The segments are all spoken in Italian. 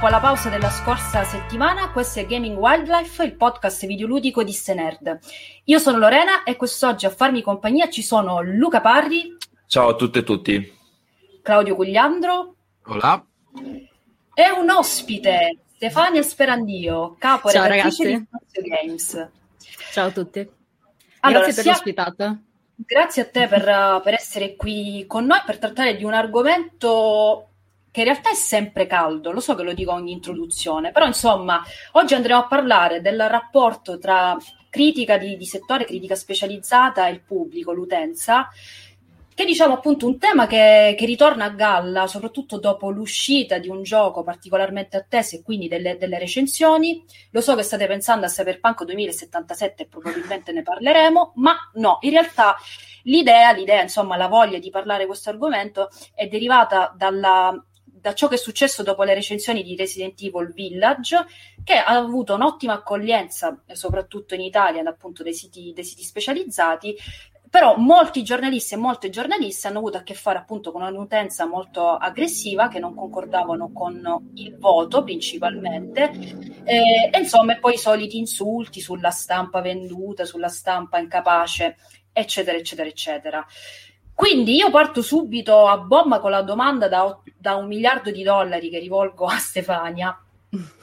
Dopo la pausa della scorsa settimana, questo è Gaming Wildlife, il podcast videoludico di Stenerd. Io sono Lorena e quest'oggi a farmi compagnia ci sono Luca Parri. Ciao a tutte e tutti. Claudio Gugliandro. Hola. E un ospite, Stefania Sperandio, capo Ciao, redattrice ragazzi. di Spazio Games. Ciao a tutti. Allora, Grazie per sia- l'ospitata. Grazie a te per, uh, per essere qui con noi per trattare di un argomento che in realtà è sempre caldo, lo so che lo dico ogni introduzione, però insomma, oggi andremo a parlare del rapporto tra critica di, di settore, critica specializzata e il pubblico, l'utenza, che diciamo appunto un tema che, che ritorna a galla, soprattutto dopo l'uscita di un gioco particolarmente atteso e quindi delle, delle recensioni. Lo so che state pensando a Cyberpunk 2077 e probabilmente ne parleremo, ma no, in realtà l'idea, l'idea, insomma, la voglia di parlare questo argomento è derivata dalla, da ciò che è successo dopo le recensioni di Resident Evil Village, che ha avuto un'ottima accoglienza, eh, soprattutto in Italia, appunto dai siti, dai siti specializzati. Però molti giornalisti e molte giornaliste hanno avuto a che fare appunto con un'utenza molto aggressiva che non concordavano con il voto principalmente eh, e insomma e poi i soliti insulti sulla stampa venduta, sulla stampa incapace, eccetera, eccetera, eccetera. Quindi io parto subito a bomba con la domanda da, da un miliardo di dollari che rivolgo a Stefania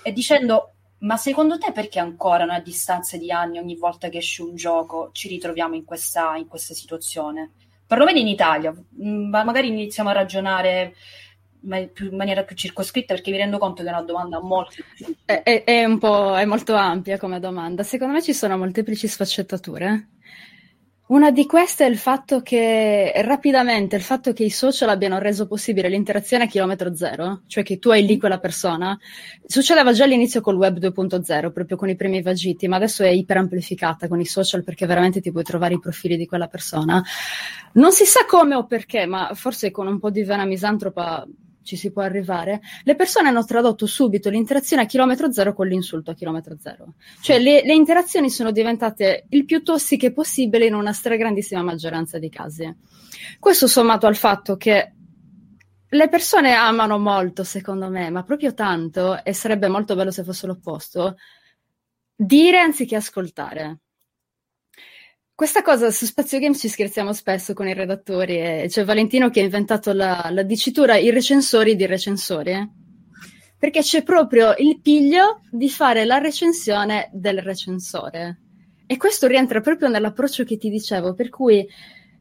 e dicendo ma secondo te perché ancora a distanza di anni ogni volta che esce un gioco ci ritroviamo in questa, in questa situazione? Perlomeno in Italia, Mm, ma magari iniziamo a ragionare in maniera più circoscritta perché mi rendo conto che è una domanda molto. È, è- è un po', è molto ampia come domanda. Secondo me ci sono molteplici sfaccettature. Una di queste è il fatto che rapidamente il fatto che i social abbiano reso possibile l'interazione a chilometro zero, cioè che tu hai lì quella persona, succedeva già all'inizio col web 2.0, proprio con i primi vagiti, ma adesso è iperamplificata con i social perché veramente ti puoi trovare i profili di quella persona. Non si sa come o perché, ma forse con un po' di vena misantropa ci si può arrivare. Le persone hanno tradotto subito l'interazione a chilometro zero con l'insulto a chilometro zero. Cioè le, le interazioni sono diventate il più tossiche possibile in una stragrandissima maggioranza di casi. Questo sommato al fatto che le persone amano molto, secondo me, ma proprio tanto, e sarebbe molto bello se fosse l'opposto, dire anziché ascoltare. Questa cosa su Spazio Games ci scherziamo spesso con i redattori, e c'è Valentino che ha inventato la, la dicitura i recensori di recensori, eh? perché c'è proprio il piglio di fare la recensione del recensore. E questo rientra proprio nell'approccio che ti dicevo, per cui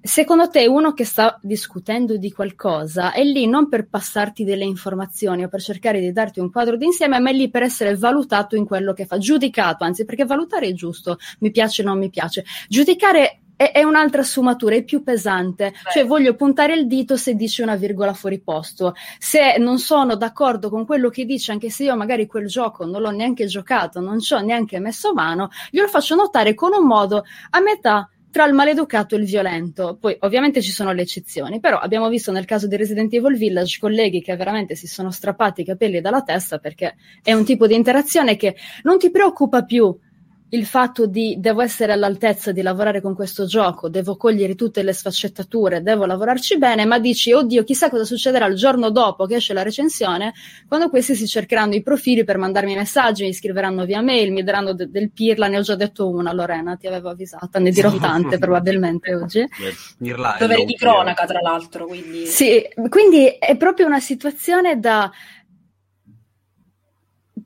secondo te uno che sta discutendo di qualcosa è lì non per passarti delle informazioni o per cercare di darti un quadro d'insieme, ma è lì per essere valutato in quello che fa, giudicato, anzi perché valutare è giusto, mi piace o non mi piace. Giudicare è, è un'altra sfumatura, è più pesante, cioè voglio puntare il dito se dice una virgola fuori posto, se non sono d'accordo con quello che dice, anche se io magari quel gioco non l'ho neanche giocato, non ci ho neanche messo mano, glielo faccio notare con un modo a metà tra il maleducato e il violento. Poi ovviamente ci sono le eccezioni, però abbiamo visto nel caso di Resident Evil Village colleghi che veramente si sono strappati i capelli dalla testa perché è un tipo di interazione che non ti preoccupa più il fatto di devo essere all'altezza di lavorare con questo gioco, devo cogliere tutte le sfaccettature, devo lavorarci bene, ma dici, oddio, chissà cosa succederà il giorno dopo che esce la recensione, quando questi si cercheranno i profili per mandarmi messaggi, mi scriveranno via mail, mi daranno de- del pirla, ne ho già detto una, Lorena, ti avevo avvisata, ne dirò tante probabilmente oggi. Dovere di cronaca, tra l'altro. Quindi... Sì, quindi è proprio una situazione da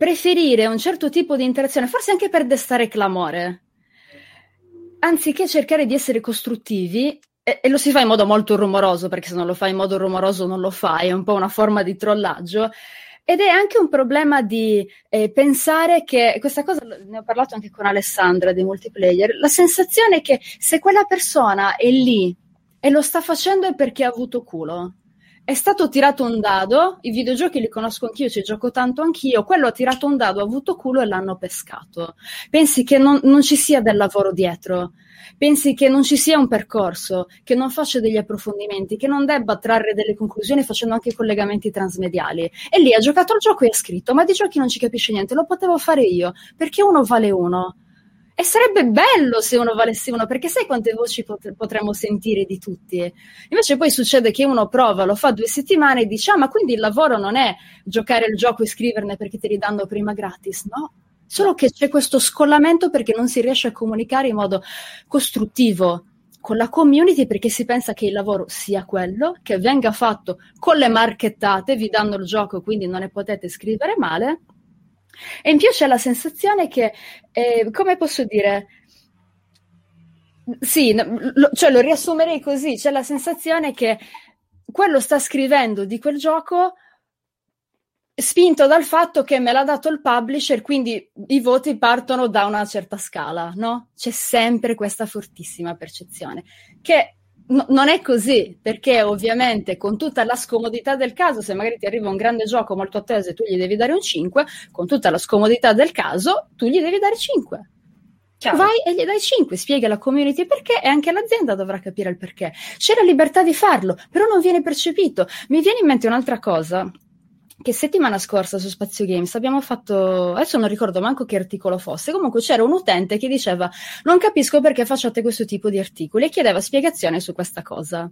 preferire un certo tipo di interazione, forse anche per destare clamore, anziché cercare di essere costruttivi, e, e, lo si fa in modo molto rumoroso, perché se non lo fai in modo rumoroso non lo fai, è un po' una forma di trollaggio. Ed è anche un problema di eh, pensare che, questa cosa ne ho parlato anche con Alessandra di multiplayer, la sensazione che se quella persona è lì e lo sta facendo è perché ha avuto culo è stato tirato un dado, i videogiochi li conosco anch'io, ci gioco tanto anch'io, quello ha tirato un dado, ha avuto culo e l'hanno pescato. Pensi che non, non ci sia del lavoro dietro, pensi che non ci sia un percorso, che non faccia degli approfondimenti, che non debba trarre delle conclusioni facendo anche collegamenti transmediali. E lì ha giocato il gioco e ha scritto, ma di giochi non ci capisce niente, lo potevo fare io, perché uno vale uno. E sarebbe bello se uno valesse uno, perché sai quante voci pot- potremmo sentire di tutti? Invece poi succede che uno prova, lo fa due settimane e dice, ah ma quindi il lavoro non è giocare il gioco e scriverne perché te li danno prima gratis, no? Solo che c'è questo scollamento perché non si riesce a comunicare in modo costruttivo con la community perché si pensa che il lavoro sia quello, che venga fatto con le marchettate, vi danno il gioco quindi non ne potete scrivere male e in più c'è la sensazione che, eh, come posso dire, sì, lo, cioè lo riassumerei così, c'è la sensazione che quello sta scrivendo di quel gioco spinto dal fatto che me l'ha dato il publisher, quindi i voti partono da una certa scala, no? C'è sempre questa fortissima percezione che No, non è così, perché ovviamente con tutta la scomodità del caso, se magari ti arriva un grande gioco molto atteso e tu gli devi dare un 5, con tutta la scomodità del caso, tu gli devi dare 5. Chiaro. Vai e gli dai 5, spiega alla community perché e anche l'azienda dovrà capire il perché. C'è la libertà di farlo, però non viene percepito. Mi viene in mente un'altra cosa che settimana scorsa su Spazio Games abbiamo fatto, adesso non ricordo manco che articolo fosse, comunque c'era un utente che diceva non capisco perché facciate questo tipo di articoli e chiedeva spiegazione su questa cosa.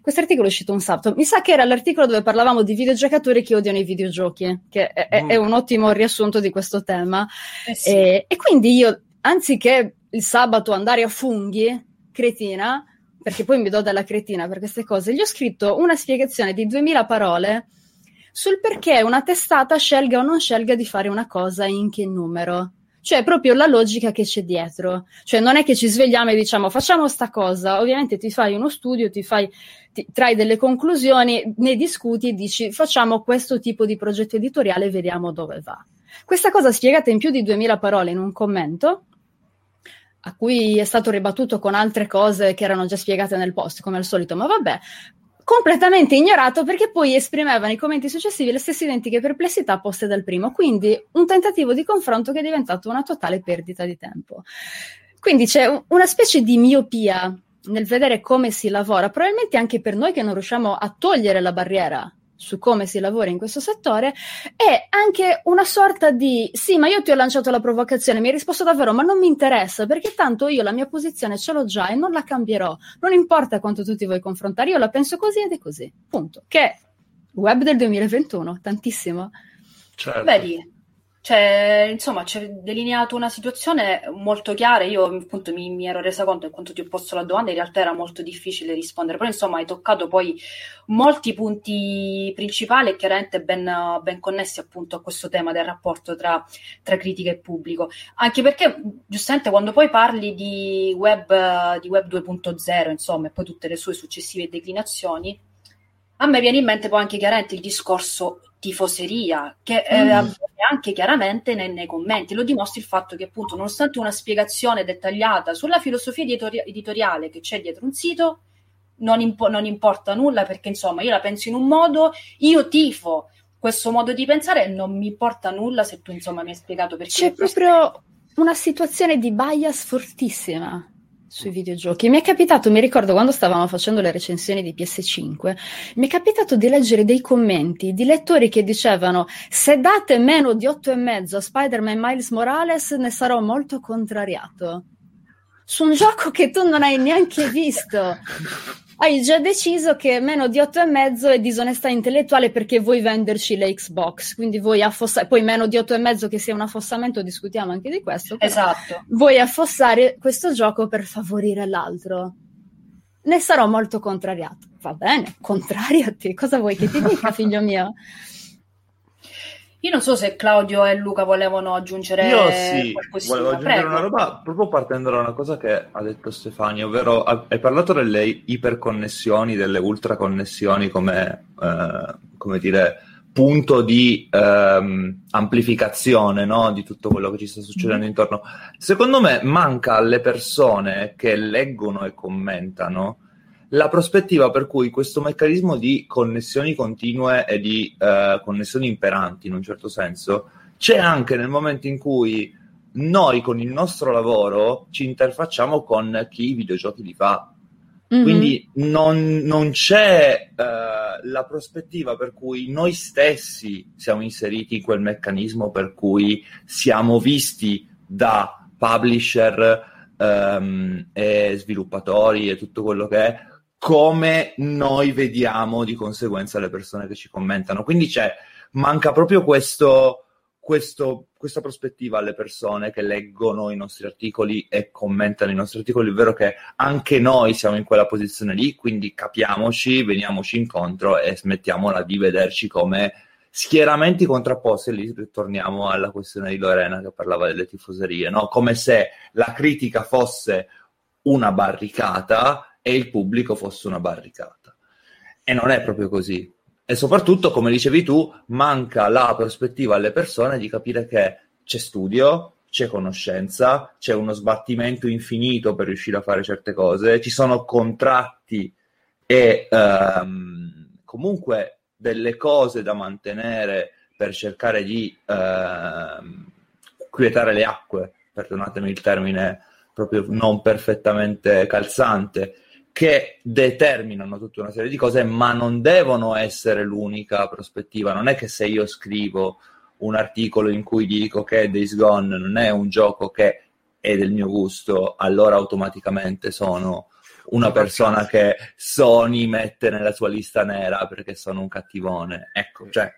Questo articolo è uscito un sabato, mi sa che era l'articolo dove parlavamo di videogiocatori che odiano i videogiochi, che è, mm. è un ottimo riassunto di questo tema. Eh sì. e, e quindi io, anziché il sabato andare a funghi, cretina, perché poi mi do della cretina per queste cose, gli ho scritto una spiegazione di 2000 parole sul perché una testata scelga o non scelga di fare una cosa e in che numero. Cioè, proprio la logica che c'è dietro. Cioè, non è che ci svegliamo e diciamo facciamo sta cosa. Ovviamente ti fai uno studio, ti fai, ti, trai delle conclusioni, ne discuti e dici facciamo questo tipo di progetto editoriale e vediamo dove va. Questa cosa spiegata in più di 2000 parole in un commento, a cui è stato ribattuto con altre cose che erano già spiegate nel post, come al solito, ma vabbè, completamente ignorato perché poi esprimeva nei commenti successivi le stesse identiche perplessità poste dal primo, quindi un tentativo di confronto che è diventato una totale perdita di tempo. Quindi c'è una specie di miopia nel vedere come si lavora, probabilmente anche per noi che non riusciamo a togliere la barriera su come si lavora in questo settore è anche una sorta di sì, ma io ti ho lanciato la provocazione, mi hai risposto davvero, ma non mi interessa perché tanto io la mia posizione ce l'ho già e non la cambierò. Non importa quanto tu ti vuoi confrontare, io la penso così ed è così. Punto. Che è web del 2021, tantissimo. Certo. Vedi, cioè, insomma, c'è delineato una situazione molto chiara. Io appunto mi, mi, ero resa conto che quando ti ho posto la domanda in realtà era molto difficile rispondere, però insomma hai toccato poi molti punti principali e chiaramente ben, ben connessi appunto a questo tema del rapporto tra, tra, critica e pubblico. Anche perché giustamente quando poi parli di web, di web 2.0, insomma, e poi tutte le sue successive declinazioni, a me viene in mente poi anche chiaramente il discorso tifoseria, che eh, mm. avviene anche chiaramente nei, nei, commenti. Lo dimostra il fatto che, appunto, nonostante una spiegazione dettagliata sulla filosofia editori- editoriale che c'è dietro un sito, non, impo- non, importa nulla perché, insomma, io la penso in un modo, io tifo questo modo di pensare e non mi importa nulla se tu, insomma, mi hai spiegato perché. C'è proprio una situazione di bias fortissima sui videogiochi. Mi è capitato, mi ricordo quando stavamo facendo le recensioni di PS5, mi è capitato di leggere dei commenti di lettori che dicevano se date meno di 8,5 a Spider-Man Miles Morales ne sarò molto contrariato. Su un gioco che tu non hai neanche visto hai già deciso che meno di 8,5 è disonestà intellettuale perché vuoi venderci le Xbox, quindi vuoi affossare, poi meno di 8,5 che sia un affossamento, discutiamo anche di questo. Esatto. Vuoi affossare questo gioco per favorire l'altro. Ne sarò molto contrariato. Va bene, contrariati, cosa vuoi che ti dica, figlio mio? Io non so se Claudio e Luca volevano aggiungere Io sì, volevo aggiungere Prego. una roba proprio partendo da una cosa che ha detto Stefania, ovvero hai parlato delle iperconnessioni, delle ultraconnessioni come, eh, come dire, punto di ehm, amplificazione no? di tutto quello che ci sta succedendo mm. intorno. Secondo me manca alle persone che leggono e commentano la prospettiva per cui questo meccanismo di connessioni continue e di uh, connessioni imperanti in un certo senso c'è anche nel momento in cui noi con il nostro lavoro ci interfacciamo con chi i videogiochi li fa. Mm-hmm. Quindi non, non c'è uh, la prospettiva per cui noi stessi siamo inseriti in quel meccanismo per cui siamo visti da publisher um, e sviluppatori e tutto quello che è come noi vediamo di conseguenza le persone che ci commentano. Quindi c'è, manca proprio questo, questo, questa prospettiva alle persone che leggono i nostri articoli e commentano i nostri articoli, ovvero che anche noi siamo in quella posizione lì, quindi capiamoci, veniamoci incontro e smettiamola di vederci come schieramenti contrapposti. E lì ritorniamo alla questione di Lorena che parlava delle tifoserie, no? come se la critica fosse una barricata e il pubblico fosse una barricata. E non è proprio così. E soprattutto, come dicevi tu, manca la prospettiva alle persone di capire che c'è studio, c'è conoscenza, c'è uno sbattimento infinito per riuscire a fare certe cose, ci sono contratti e ehm, comunque delle cose da mantenere per cercare di ehm, quietare le acque, perdonatemi il termine proprio non perfettamente calzante, che determinano tutta una serie di cose, ma non devono essere l'unica prospettiva. Non è che se io scrivo un articolo in cui dico che Days Gone non è un gioco che è del mio gusto, allora automaticamente sono una persona che Sony mette nella sua lista nera perché sono un cattivone. Ecco, cioè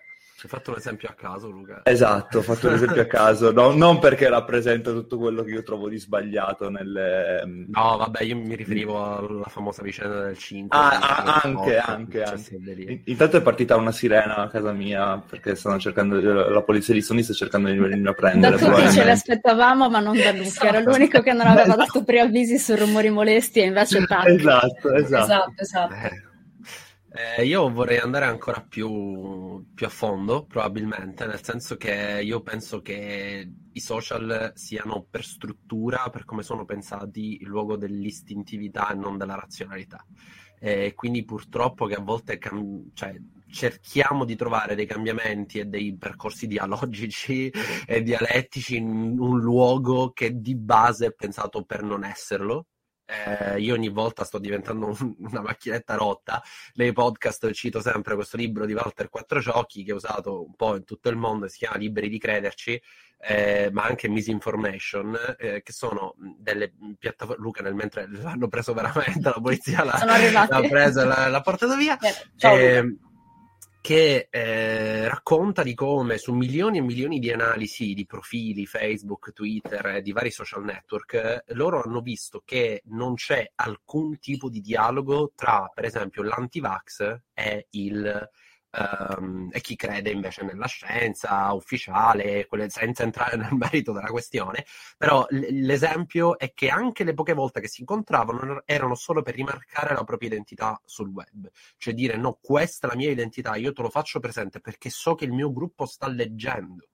hai fatto un esempio a caso, Luca. Esatto, ho fatto un esempio a caso, no, non perché rappresenta tutto quello che io trovo di sbagliato nelle... Ehm, no, vabbè, io mi riferivo alla famosa vicenda del 5. Ah, ah anche, anche, anche. Intanto è partita una sirena a casa mia, perché stanno cercando, la polizia di Sony sta cercando di venirmi a prendere. Da tutti ce l'aspettavamo, ma non da Luca, esatto. era l'unico che non aveva dato preavvisi su rumori molesti e invece tac. Esatto, esatto. Esatto, esatto. Eh. Eh, io vorrei andare ancora più, più, a fondo, probabilmente, nel senso che io penso che i social siano per struttura, per come sono pensati, il luogo dell'istintività e non della razionalità. E quindi purtroppo che a volte cam- cioè, cerchiamo di trovare dei cambiamenti e dei percorsi dialogici e dialettici in un luogo che di base è pensato per non esserlo eh, io ogni volta sto diventando un, una macchinetta rotta. Nei podcast cito sempre questo libro di Walter Quattrociocchi che ho usato un po' in tutto il mondo, si chiama Liberi di crederci, eh, ma anche Misinformation, eh, che sono delle piattaforme. Luca, nel mentre l'hanno preso veramente, la polizia l'ha, l'ha preso e l'ha, l'ha portato via. Ciao, ehm, che eh, racconta di come su milioni e milioni di analisi di profili Facebook, Twitter e di vari social network, loro hanno visto che non c'è alcun tipo di dialogo tra, per esempio, l'antivax e il Um, e chi crede invece nella scienza ufficiale, senza entrare nel merito della questione, però l- l'esempio è che anche le poche volte che si incontravano erano solo per rimarcare la propria identità sul web, cioè dire no, questa è la mia identità, io te lo faccio presente perché so che il mio gruppo sta leggendo.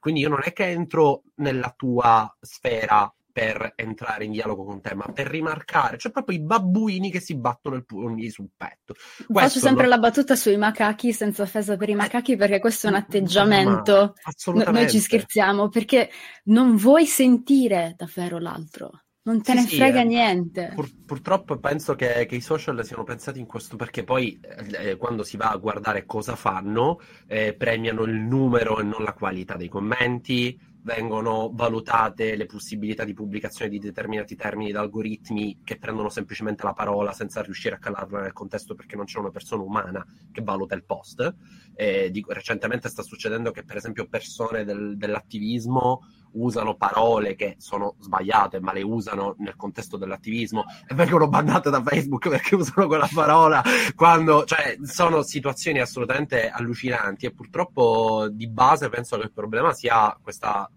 Quindi io non è che entro nella tua sfera per entrare in dialogo con te, ma per rimarcare, cioè proprio i babbuini che si battono il pugni sul petto. Questo Faccio sempre lo... la battuta sui macachi, senza offesa per i macachi, perché questo è un atteggiamento. No, noi ci scherziamo, perché non vuoi sentire davvero l'altro. Non te Sì, ne sì, frega eh, niente. pur- purtroppo penso che, che i social siano pensati in questo perché poi eh, quando si va a guardare cosa fanno, eh, premiano il numero e non la qualità dei commenti, vengono valutate le possibilità di pubblicazione di determinati termini da algoritmi che prendono semplicemente la parola senza riuscire a calarla nel contesto perché non c'è una persona umana che valuta il post. Eh, dico, recentemente sta succedendo che per esempio persone del- dell'attivismo usano parole che sono sbagliate, ma le usano nel contesto dell'attivismo e vengono bannate da Facebook perché usano quella parola quando, cioè, sono situazioni assolutamente allucinanti e purtroppo di base penso che il problema sia questa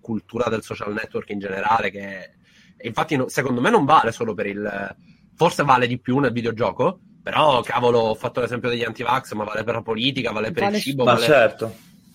cultura del social network in generale che infatti no- secondo me non vale solo per il forse vale di più nel videogioco però cavolo ho fatto l'esempio degli antivax ma vale per la politica vale per Vale il cibo Ma vale certo.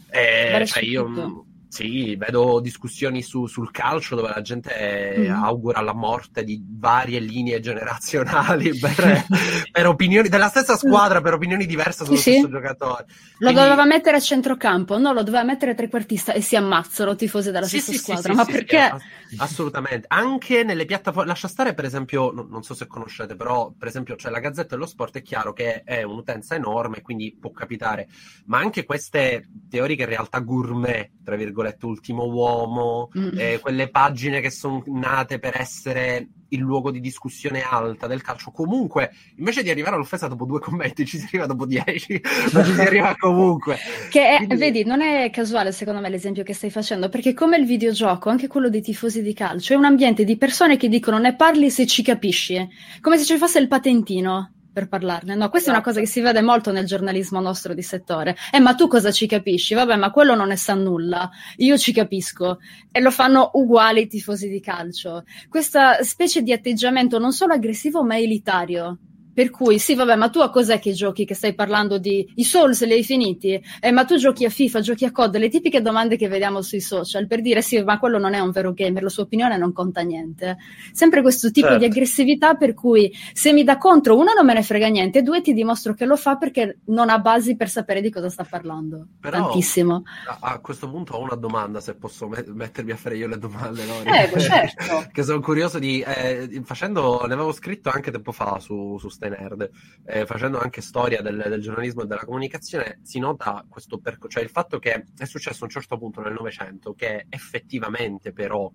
eh, Vale cioè io sì, vedo discussioni su- sul calcio dove la gente Mhm. augura la morte di varie linee generazionali per, per opinioni della stessa squadra, per opinioni diverse sullo Sì, sì. stesso giocatore. Lo Quindi- doveva mettere a centrocampo, no, lo doveva mettere trequartista e si ammazzano tifosi della Sì, stessa sì, sì, squadra. sì, Ma sì, sì, perché? ass- assolutamente. Anche nelle piattaforme, lascia stare per esempio, no- non so se conoscete, però per esempio c'è la Gazzetta dello Sport, è chiaro che è un'utenza enorme, quindi può capitare, ma anche queste teoriche realtà gourmet, tra virgolette, ultimo uomo, Mm. eh, quelle pagine che sono nate per essere il luogo di discussione alta del calcio, comunque invece di arrivare all'offesa dopo due commenti ci si arriva dopo dieci, ma ci si arriva comunque. Che è- Quindi- vedi, non è casuale secondo me l'esempio che stai facendo, perché come il videogioco, anche quello dei tifosi di calcio, è un ambiente di persone che dicono ne parli se ci capisci, come se ci fosse il patentino per parlarne. No, questa è una cosa che si vede molto nel giornalismo nostro di settore. Eh, ma tu cosa ci capisci? Vabbè, ma quello non ne sa nulla. Io ci capisco. E lo fanno uguali i tifosi di calcio. Questa specie di atteggiamento non solo aggressivo, ma elitario. Per cui, sì, vabbè, ma tu a cos'è che giochi? Che stai parlando di i Souls, li hai finiti? Eh, ma tu giochi a FIFA, giochi a COD? Le tipiche domande che vediamo sui social per dire sì, ma quello non è un vero gamer, la sua opinione non conta niente. Sempre questo tipo Certo. di aggressività per cui se mi dà contro, uno non me ne frega niente, due ti dimostro che lo fa perché non ha basi per sapere di cosa sta parlando. Però- Tantissimo. A, a questo punto ho una domanda, se posso me- mettermi a fare io le domande, Lori. Prego, certo. che sono curioso di... eh, facendo, ne avevo scritto anche tempo fa su, su Stay Nerd, eh, facendo anche storia del, del giornalismo e della comunicazione, si nota questo percorso, cioè il fatto che è successo a un certo punto nel Novecento che effettivamente però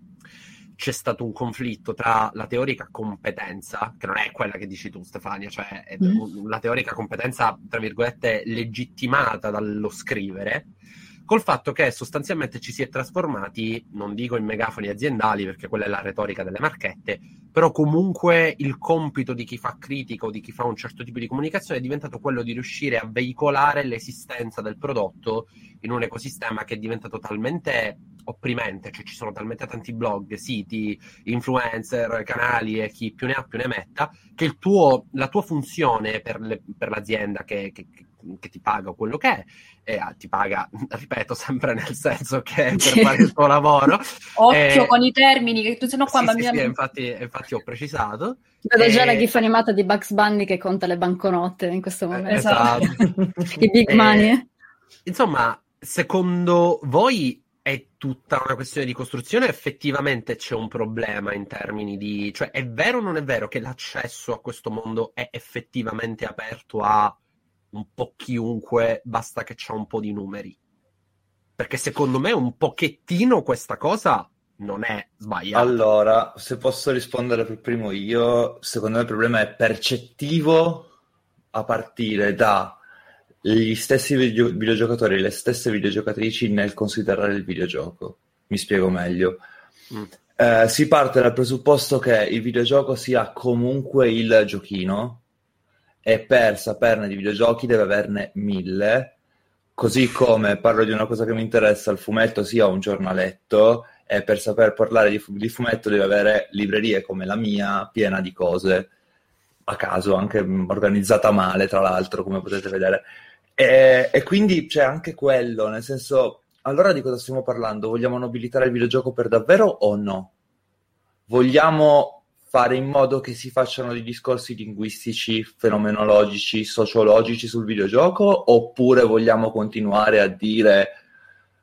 c'è stato un conflitto tra la teorica competenza, che non è quella che dici tu Stefania, cioè Mm. la teorica competenza, tra virgolette, legittimata dallo scrivere, col fatto che sostanzialmente ci si è trasformati, non dico in megafoni aziendali, perché quella è la retorica delle marchette, però comunque il compito di chi fa critica o di chi fa un certo tipo di comunicazione è diventato quello di riuscire a veicolare l'esistenza del prodotto in un ecosistema che è diventato talmente opprimente, cioè ci sono talmente tanti blog, siti, influencer, canali e chi più ne ha più ne metta, che tuo, la tua funzione per, le- per l'azienda che, che- che ti paga quello che è, e, ah, ti paga, ripeto, sempre nel senso che è per fare il tuo lavoro. Occhio Eh, con i termini, che tu se no qua sì, ma sì, mia- sì, infatti, infatti ho precisato. Vedo già Eh, la gif animata di Bugs Bunny che conta le banconote in questo momento. Esatto. I big Eh, money. Insomma, secondo voi è tutta una questione di costruzione? Effettivamente c'è un problema in termini di... Cioè, è vero o non è vero che l'accesso a questo mondo è effettivamente aperto a un po' chiunque, basta che c'ha un po' di numeri? Perché secondo me un pochettino questa cosa non è sbagliata. Allora, se posso rispondere per primo io, secondo me il problema è percettivo a partire da gli stessi video- videogiocatori e le stesse videogiocatrici nel considerare il videogioco. Mi spiego meglio. Mm. Eh, si parte dal presupposto che il videogioco sia comunque il giochino e per saperne di videogiochi deve averne mille, così come parlo di una cosa che mi interessa, il fumetto sia un giornaletto e per saper parlare di, fu- di fumetto deve avere librerie come la mia piena di cose a caso, anche organizzata male, tra l'altro, come potete vedere. E, e quindi c'è anche quello, nel senso, allora di cosa stiamo parlando? Vogliamo nobilitare il videogioco per davvero o no? Vogliamo fare in modo che si facciano dei discorsi linguistici, fenomenologici, sociologici sul videogioco, oppure vogliamo continuare a dire,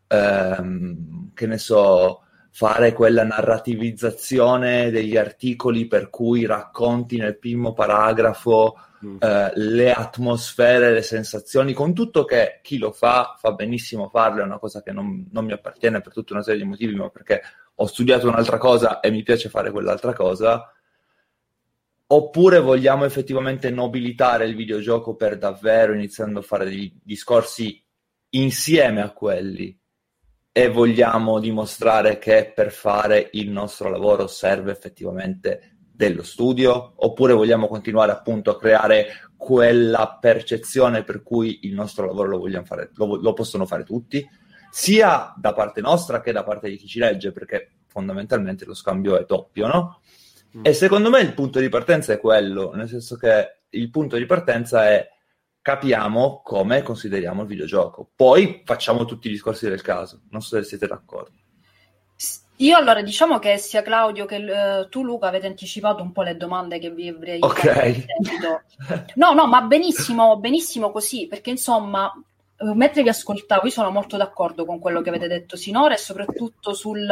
ehm, che ne so, fare quella narrativizzazione degli articoli per cui racconti nel primo paragrafo mm. eh, le atmosfere, le sensazioni, con tutto che chi lo fa fa benissimo farlo, è una cosa che non, non mi appartiene per tutta una serie di motivi, ma perché ho studiato un'altra cosa e mi piace fare quell'altra cosa. Oppure vogliamo effettivamente nobilitare il videogioco per davvero, iniziando a fare dei discorsi insieme a quelli? E vogliamo dimostrare che per fare il nostro lavoro serve effettivamente dello studio? Oppure vogliamo continuare appunto a creare quella percezione per cui il nostro lavoro lo, vogliamo fare, lo, lo possono fare tutti, sia da parte nostra che da parte di chi ci legge, perché fondamentalmente lo scambio è doppio, no? Mm. E secondo me il punto di partenza è quello, nel senso che il punto di partenza è capiamo come consideriamo il videogioco. Poi facciamo tutti i discorsi del caso. Non so se siete d'accordo. Io allora diciamo che sia Claudio che uh, tu Luca avete anticipato un po' le domande che vi avrei okay. No, no, ma benissimo, benissimo così, perché insomma mentre vi ascoltavo, io sono molto d'accordo con quello che avete detto sinora e soprattutto sul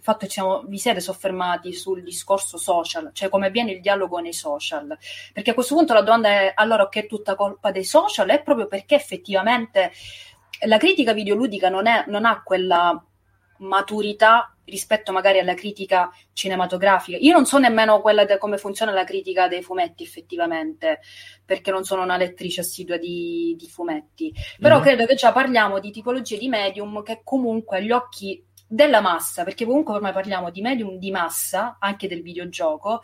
fatto che siamo, vi siete soffermati sul discorso social, cioè come avviene il dialogo nei social. Perché a questo punto la domanda è allora che è tutta colpa dei social? È proprio perché effettivamente la critica videoludica non, è, non ha quella maturità rispetto magari alla critica cinematografica. Io non so nemmeno quella di come funziona la critica dei fumetti effettivamente, perché non sono una lettrice assidua di, di fumetti, però mm-hmm. credo che già parliamo di tipologie di medium che comunque agli occhi della massa, perché comunque ormai parliamo di medium di massa, anche del videogioco,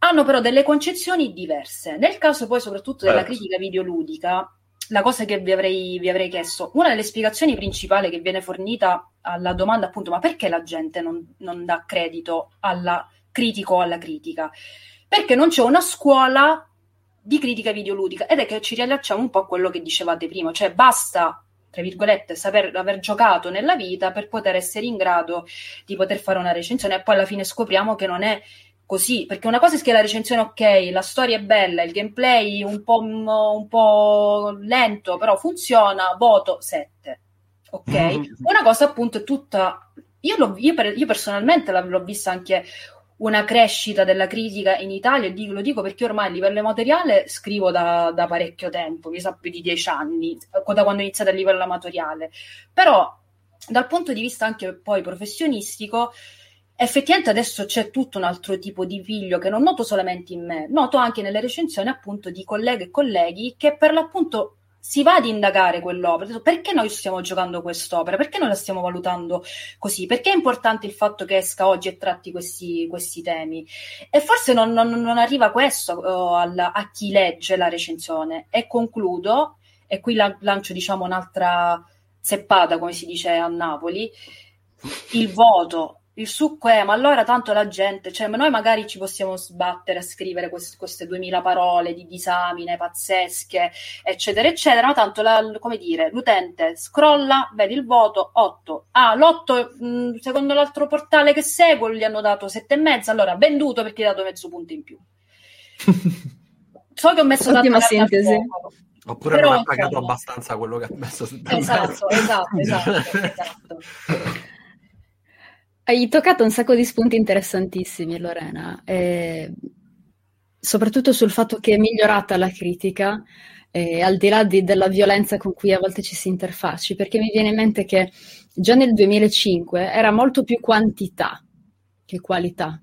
hanno però delle concezioni diverse. Nel caso poi soprattutto della certo. critica videoludica, la cosa che vi avrei, vi avrei, chiesto, una delle spiegazioni principali che viene fornita alla domanda appunto ma perché la gente non, non dà credito alla critico o alla critica? Perché non c'è una scuola di critica videoludica ed è che ci riallacciamo un po' a quello che dicevate prima, cioè basta tra virgolette, saper aver giocato nella vita per poter essere in grado di poter fare una recensione e poi alla fine scopriamo che non è così, perché una cosa è che la recensione ok, la storia è bella, il gameplay un po', un po lento, però funziona, voto 7. Ok? Mm-hmm. Una cosa appunto è tutta... Io, io, io personalmente l'ho vista anche una crescita della critica in Italia, e dico, lo dico perché ormai a livello amatoriale scrivo da, da parecchio tempo, mi sa più di dieci anni, da quando ho iniziato a livello amatoriale. Però dal punto di vista anche poi professionistico, effettivamente adesso c'è tutto un altro tipo di figlio che non noto solamente in me, noto anche nelle recensioni appunto di colleghe e colleghi che per l'appunto si va ad indagare quell'opera, perché noi stiamo giocando quest'opera, perché noi la stiamo valutando così, perché è importante il fatto che esca oggi e tratti questi, questi temi. E forse non, non, non arriva questo uh, alla, a chi legge la recensione. E concludo, e qui la, lancio diciamo un'altra seppata, come si dice a Napoli, il voto il succo è, ma allora tanto la gente, cioè noi magari ci possiamo sbattere a scrivere quest- queste duemila parole di disamine pazzesche, eccetera, eccetera, ma tanto, la, come dire, l'utente scrolla, vedi il voto, 8. Ah, l'8, mh, secondo l'altro portale che seguo, gli hanno dato 7,5, allora venduto perché gli ha dato mezzo punto in più. so che ho messo Ottima sintesi. Oppure Però, non ha pagato insomma... abbastanza quello che ha messo. Esatto, esatto, esatto, esatto. Hai toccato un sacco di spunti interessantissimi, Lorena, eh, soprattutto sul fatto che è migliorata la critica, eh, al di là di, della violenza con cui a volte ci si interfacci, perché mi viene in mente che già nel 2005 era molto più quantità che qualità.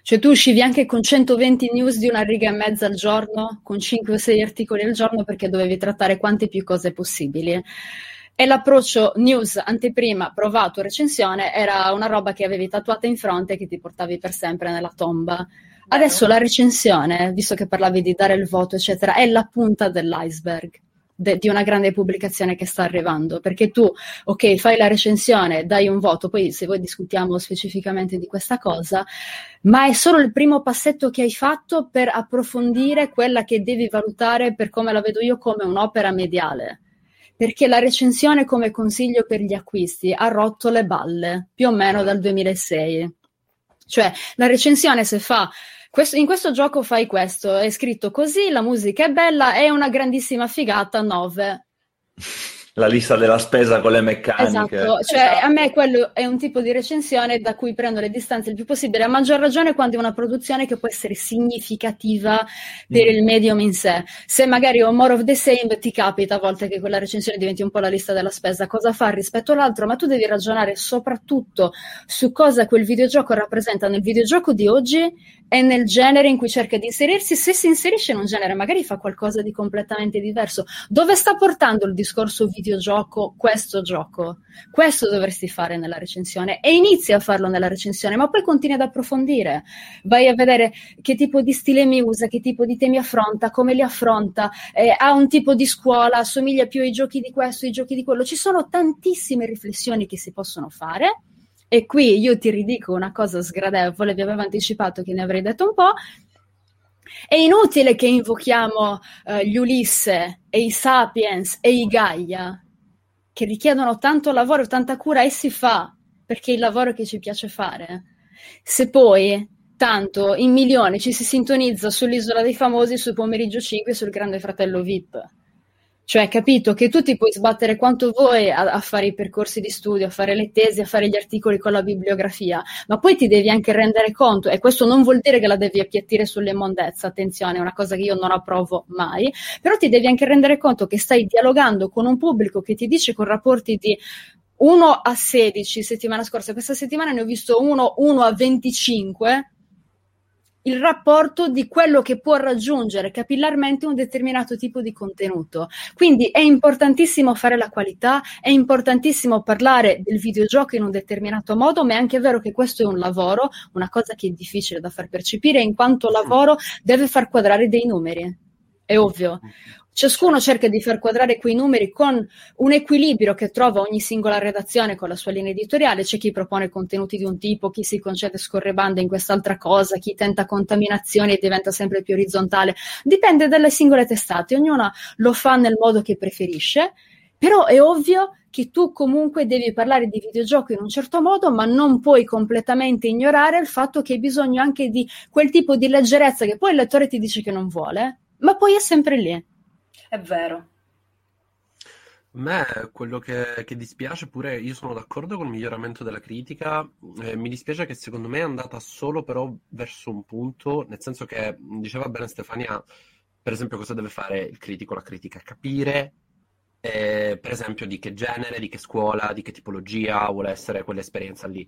Cioè tu uscivi anche con 120 news di una riga e mezza al giorno, con 5 o 6 articoli al giorno perché dovevi trattare quante più cose possibili e l'approccio news, anteprima, provato, recensione era una roba che avevi tatuata in fronte e che ti portavi per sempre nella tomba. Adesso la recensione, visto che parlavi di dare il voto, eccetera, è la punta dell'iceberg de- di una grande pubblicazione che sta arrivando. Perché tu, ok, fai la recensione, dai un voto, poi se voi discutiamo specificamente di questa cosa, ma è solo il primo passetto che hai fatto per approfondire quella che devi valutare, per come la vedo io, come un'opera mediale perché la recensione come consiglio per gli acquisti ha rotto le balle più o meno dal 2006. Cioè, la recensione se fa questo, in questo gioco fai questo, è scritto così, la musica è bella, è una grandissima figata, 9. la lista della spesa con le meccaniche. Esatto, cioè esatto. a me quello è un tipo di recensione da cui prendo le distanze il più possibile, a maggior ragione quando è una produzione che può essere significativa per mm. il medium in sé. Se magari ho more of the same, ti capita a volte che quella recensione diventi un po' la lista della spesa, cosa fa rispetto all'altro, ma tu devi ragionare soprattutto su cosa quel videogioco rappresenta nel videogioco di oggi e nel genere in cui cerca di inserirsi. Se si inserisce in un genere, magari fa qualcosa di completamente diverso. Dove sta portando il discorso video? Videogioco questo gioco. Questo dovresti fare nella recensione e inizi a farlo nella recensione, ma poi continui ad approfondire. Vai a vedere che tipo di stile mi usa, che tipo di temi affronta, come li affronta, eh, ha un tipo di scuola, assomiglia più ai giochi di questo, ai giochi di quello. Ci sono tantissime riflessioni che si possono fare. E qui io ti ridico una cosa sgradevole, vi avevo anticipato che ne avrei detto un po', è inutile che invochiamo uh, gli Ulisse e i Sapiens e i Gaia, che richiedono tanto lavoro e tanta cura e si fa, perché è il lavoro che ci piace fare. Se poi tanto in milioni ci si sintonizza sull'isola dei famosi, sul pomeriggio 5 sul grande fratello VIP cioè, capito che tu ti puoi sbattere quanto vuoi a, a, fare i percorsi di studio, a fare le tesi, a fare gli articoli con la bibliografia, ma poi ti devi anche rendere conto, e questo non vuol dire che la devi appiattire sulle mondezze, attenzione, è una cosa che io non approvo mai, però ti devi anche rendere conto che stai dialogando con un pubblico che ti dice con rapporti di 1 a 16 settimana scorsa, questa settimana ne ho visto uno 1 a 25, il rapporto di quello che può raggiungere capillarmente un determinato tipo di contenuto. Quindi è importantissimo fare la qualità, è importantissimo parlare del videogioco in un determinato modo, ma è anche vero che questo è un lavoro, una cosa che è difficile da far percepire, in quanto lavoro deve far quadrare dei numeri. È ovvio. Ciascuno cerca di far quadrare quei numeri con un equilibrio che trova ogni singola redazione con la sua linea editoriale. C'è chi propone contenuti di un tipo, chi si concede scorrebande in quest'altra cosa, chi tenta contaminazioni e diventa sempre più orizzontale. Dipende dalle singole testate, ognuna lo fa nel modo che preferisce. Però è ovvio che tu comunque devi parlare di videogioco in un certo modo, ma non puoi completamente ignorare il fatto che hai bisogno anche di quel tipo di leggerezza che poi il lettore ti dice che non vuole, ma poi è sempre lì. È vero. A me quello che, che, dispiace pure, io sono d'accordo con il miglioramento della critica, eh, mi dispiace che secondo me è andata solo però verso un punto, nel senso che diceva bene Stefania, per esempio cosa deve fare il critico, la critica, capire eh, per esempio di che genere, di che scuola, di che tipologia vuole essere quell'esperienza lì.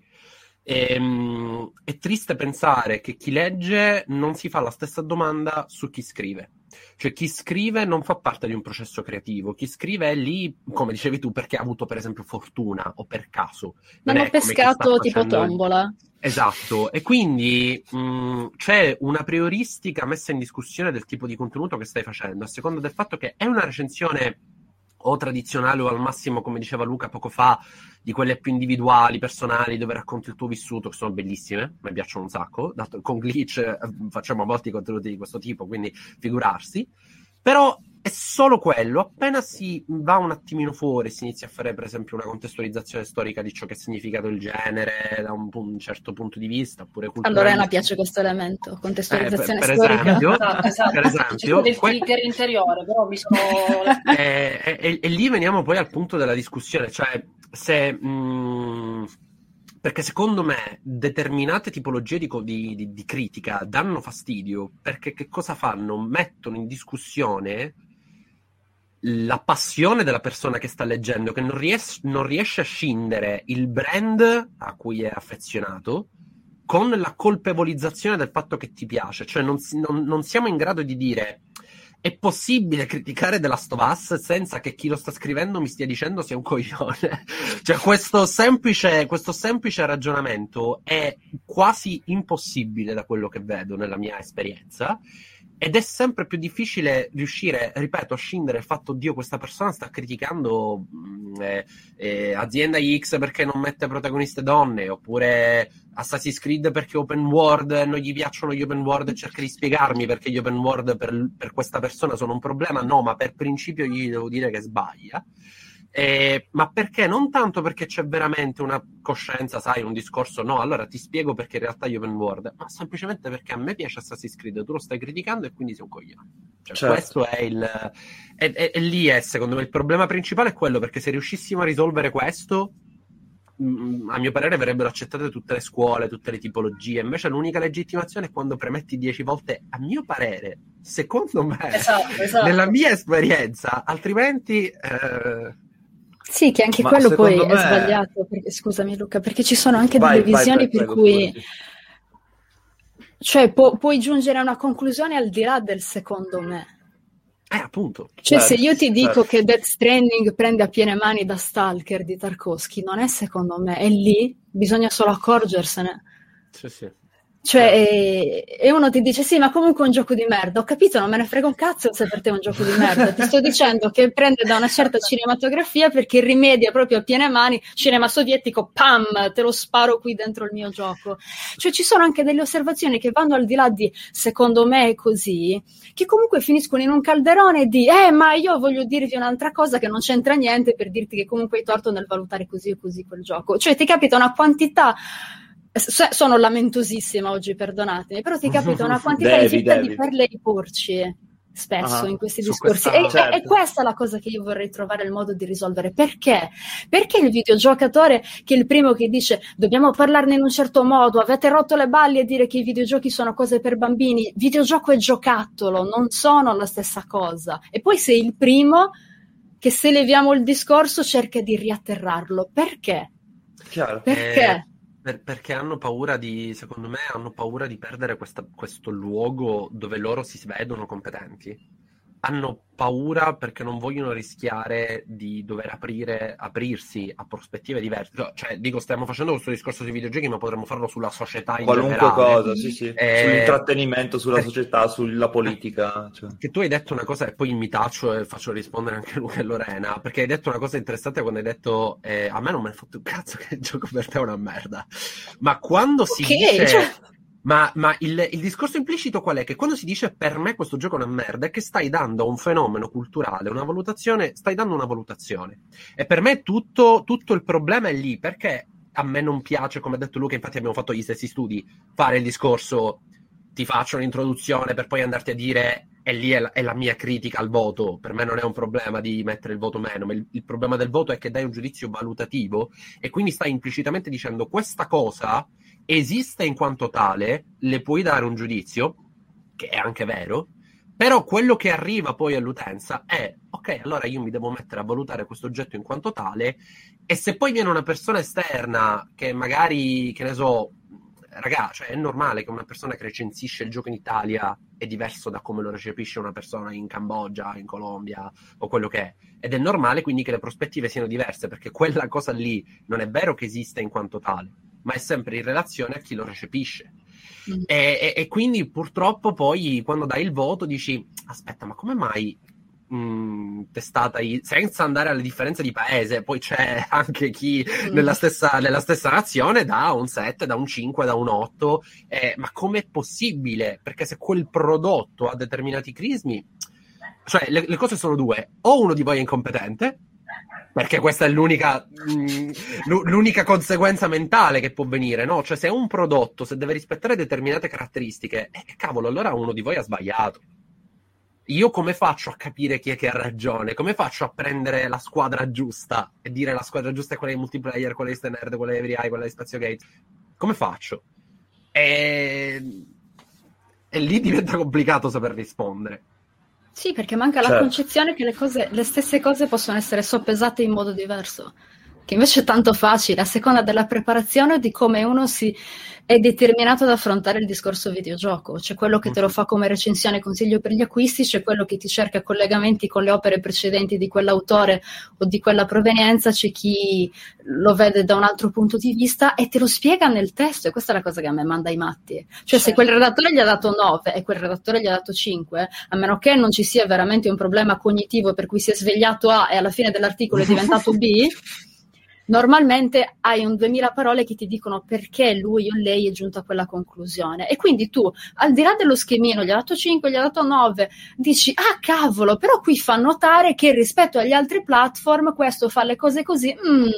E, ehm, è triste pensare che chi legge non si fa la stessa domanda su chi scrive. Cioè chi scrive non fa parte di un processo creativo, chi scrive è lì, come dicevi tu, perché ha avuto per esempio fortuna o per caso. Non, non ho pescato tipo tombola. Esatto, e quindi mh, c'è una prioristica messa in discussione del tipo di contenuto che stai facendo, a seconda del fatto che è una recensione o tradizionale o al massimo, come diceva Luca poco fa, di quelle più individuali, personali, dove racconti il tuo vissuto, che sono bellissime, mi piacciono un sacco. Dato, con Glitch eh, facciamo a volte contenuti di questo tipo, quindi figurarsi. Però è solo quello, appena si va un attimino fuori, si inizia a fare per esempio una contestualizzazione storica di ciò che è significato il genere da un, un certo punto di vista, oppure culturale. Allora a piace questo elemento, contestualizzazione eh, per, per storica. Esempio, esatto, esatto. Per esempio, del que- filter interiore, però mi sono... e, e, e, e, lì veniamo poi al punto della discussione, cioè se... Mh, mm, perché secondo me determinate tipologie di, di, di, critica danno fastidio perché che cosa fanno? Mettono in discussione la passione della persona che sta leggendo, che non, ries- non riesce a scindere il brand a cui è affezionato con la colpevolizzazione del fatto che ti piace. Cioè non, non, non siamo in grado di dire è possibile criticare The Last of Us senza che chi lo sta scrivendo mi stia dicendo sia un coglione. cioè, questo semplice, questo semplice ragionamento è quasi impossibile da quello che vedo nella mia esperienza. Ed è sempre più difficile riuscire, ripeto, a scindere il fatto, Dio, questa persona sta criticando mm, eh, eh, azienda X perché non mette protagoniste donne, oppure Assassin's Creed perché open world, non gli piacciono gli open world cerca di spiegarmi perché gli open world per, per questa persona sono un problema. No, ma per principio gli devo dire che sbaglia. Eh, ma perché? Non tanto perché c'è veramente una coscienza, sai, un discorso, no, allora ti spiego perché in realtà io open world, ma semplicemente perché a me piace Assassin's Creed, tu lo stai criticando e quindi sei un coglione. Cioè, certo. Questo è il... E lì è, secondo me, il problema principale è quello, perché se riuscissimo a risolvere questo Mm, a mio parere verrebbero accettate tutte le scuole, tutte le tipologie. Invece l'unica legittimazione è quando premetti dieci volte, a mio parere, secondo me, esatto, esatto. nella mia esperienza, altrimenti... Eh... Sì, che anche Ma quello poi me... è sbagliato, perché, scusami Luca, perché ci sono anche vai, delle visioni vai, per prego, cui... Cioè, pu- puoi giungere a una conclusione al di là del secondo me. Eh, appunto. Cioè, certo, se io ti dico certo. che Death Stranding prende a piene mani da Stalker di Tarkovsky, non è secondo me, è lì, bisogna solo accorgersene. Sì, sì. Cioè, e, e, uno ti dice: Sì, ma comunque è un gioco di merda. Ho capito, non me ne frega un cazzo se per te è un gioco di merda. Ti sto dicendo che prende da una certa cinematografia perché rimedia proprio a piene mani. Cinema sovietico, pam, te lo sparo qui dentro il mio gioco. Cioè, ci sono anche delle osservazioni che vanno al di là di secondo me è così, che comunque finiscono in un calderone di eh, ma io voglio dirvi un'altra cosa che non c'entra niente per dirti che comunque hai torto nel valutare così e così quel gioco. Cioè, ti capita una quantità sono lamentosissima oggi, perdonatemi, però ti capita una quantità devi, di perle di porci spesso ah, in questi discorsi. Questa, e, certo. è questa la cosa che io vorrei trovare il modo di risolvere. Perché? Perché il videogiocatore, che è il primo che dice dobbiamo parlarne in un certo modo, avete rotto le balle a dire che i videogiochi sono cose per bambini, videogioco e giocattolo non sono la stessa cosa. E poi sei il primo che se leviamo il discorso cerca di riatterrarlo. Perché? Chiaro. Perché? Eh per, perché hanno paura di, secondo me, hanno paura di perdere questa, questo luogo dove loro si vedono competenti hanno paura perché non vogliono rischiare di dover aprire, aprirsi a prospettive diverse. Cioè, dico, stiamo facendo questo discorso sui videogiochi, ma potremmo farlo sulla società in Qualunque generale. cosa, sì, sì. Eh, Sull'intrattenimento, sulla eh, società, sulla politica. Cioè. Che tu hai detto una cosa e poi mi taccio e faccio rispondere anche Luca e Lorena, perché hai detto una cosa interessante quando hai detto eh, a me non me ne fatto un cazzo che il gioco per te è una merda. Ma quando si okay, dice... Cioè ma, ma il, il, discorso implicito qual è? Che quando si dice per me questo gioco è una merda, è che stai dando a un fenomeno culturale una valutazione, stai dando una valutazione. E per me tutto, tutto il problema è lì, perché a me non piace, come ha detto Luca, infatti abbiamo fatto gli stessi studi, fare il discorso ti faccio un'introduzione per poi andarti a dire e lì è la, è la, mia critica al voto. Per me non è un problema di mettere il voto meno, ma il, il, problema del voto è che dai un giudizio valutativo e quindi stai implicitamente dicendo questa cosa esiste in quanto tale, le puoi dare un giudizio, che è anche vero, però quello che arriva poi all'utenza è, ok, allora io mi devo mettere a valutare questo oggetto in quanto tale, e se poi viene una persona esterna che magari, che ne so, raga, cioè è normale che una persona che recensisce il gioco in Italia è diverso da come lo recepisce una persona in Cambogia, in Colombia o quello che è. Ed è normale quindi che le prospettive siano diverse, perché quella cosa lì non è vero che esiste in quanto tale ma è sempre in relazione a chi lo recepisce. Mm. E, e, e, quindi purtroppo poi quando dai il voto dici aspetta ma come mai mh, mm, testata i... senza andare alle differenze di paese poi c'è anche chi mm. nella, stessa, nella, stessa, nazione da un 7, da un 5, da un 8 eh, ma com'è possibile? Perché se quel prodotto ha determinati crismi cioè le, le cose sono due o uno di voi è incompetente perché questa è l'unica, mh, l'unica conseguenza mentale che può venire, no? Cioè, se un prodotto, se deve rispettare determinate caratteristiche, eh, cavolo, allora uno di voi ha sbagliato. Io come faccio a capire chi è che ha ragione? Come faccio a prendere la squadra giusta e dire la squadra giusta è quella di multiplayer, quella di Stenerd, quella di Every quella di Spazio Gate? Come faccio? E... e lì diventa complicato saper rispondere. Sì, perché manca certo. la concezione che le, cose, le stesse cose possono essere soppesate in modo diverso, che invece è tanto facile, a seconda della preparazione di come uno si è determinato ad affrontare il discorso videogioco. C'è quello che te lo fa come recensione e consiglio per gli acquisti, c'è quello che ti cerca collegamenti con le opere precedenti di quell'autore o di quella provenienza, c'è chi lo vede da un altro punto di vista e te lo spiega nel testo. E questa è la cosa che a me manda i matti. Cioè, certo. se quel redattore gli ha dato 9 e quel redattore gli ha dato 5, a meno che non ci sia veramente un problema cognitivo per cui si è svegliato A e alla fine dell'articolo è diventato B. normalmente hai un 2000 parole che ti dicono perché lui o lei è giunto a quella conclusione. E quindi tu, al di là dello schemino, gli ha dato 5, gli ha dato 9, dici, ah cavolo, però qui fa notare che rispetto agli altri platform questo fa le cose così, mm,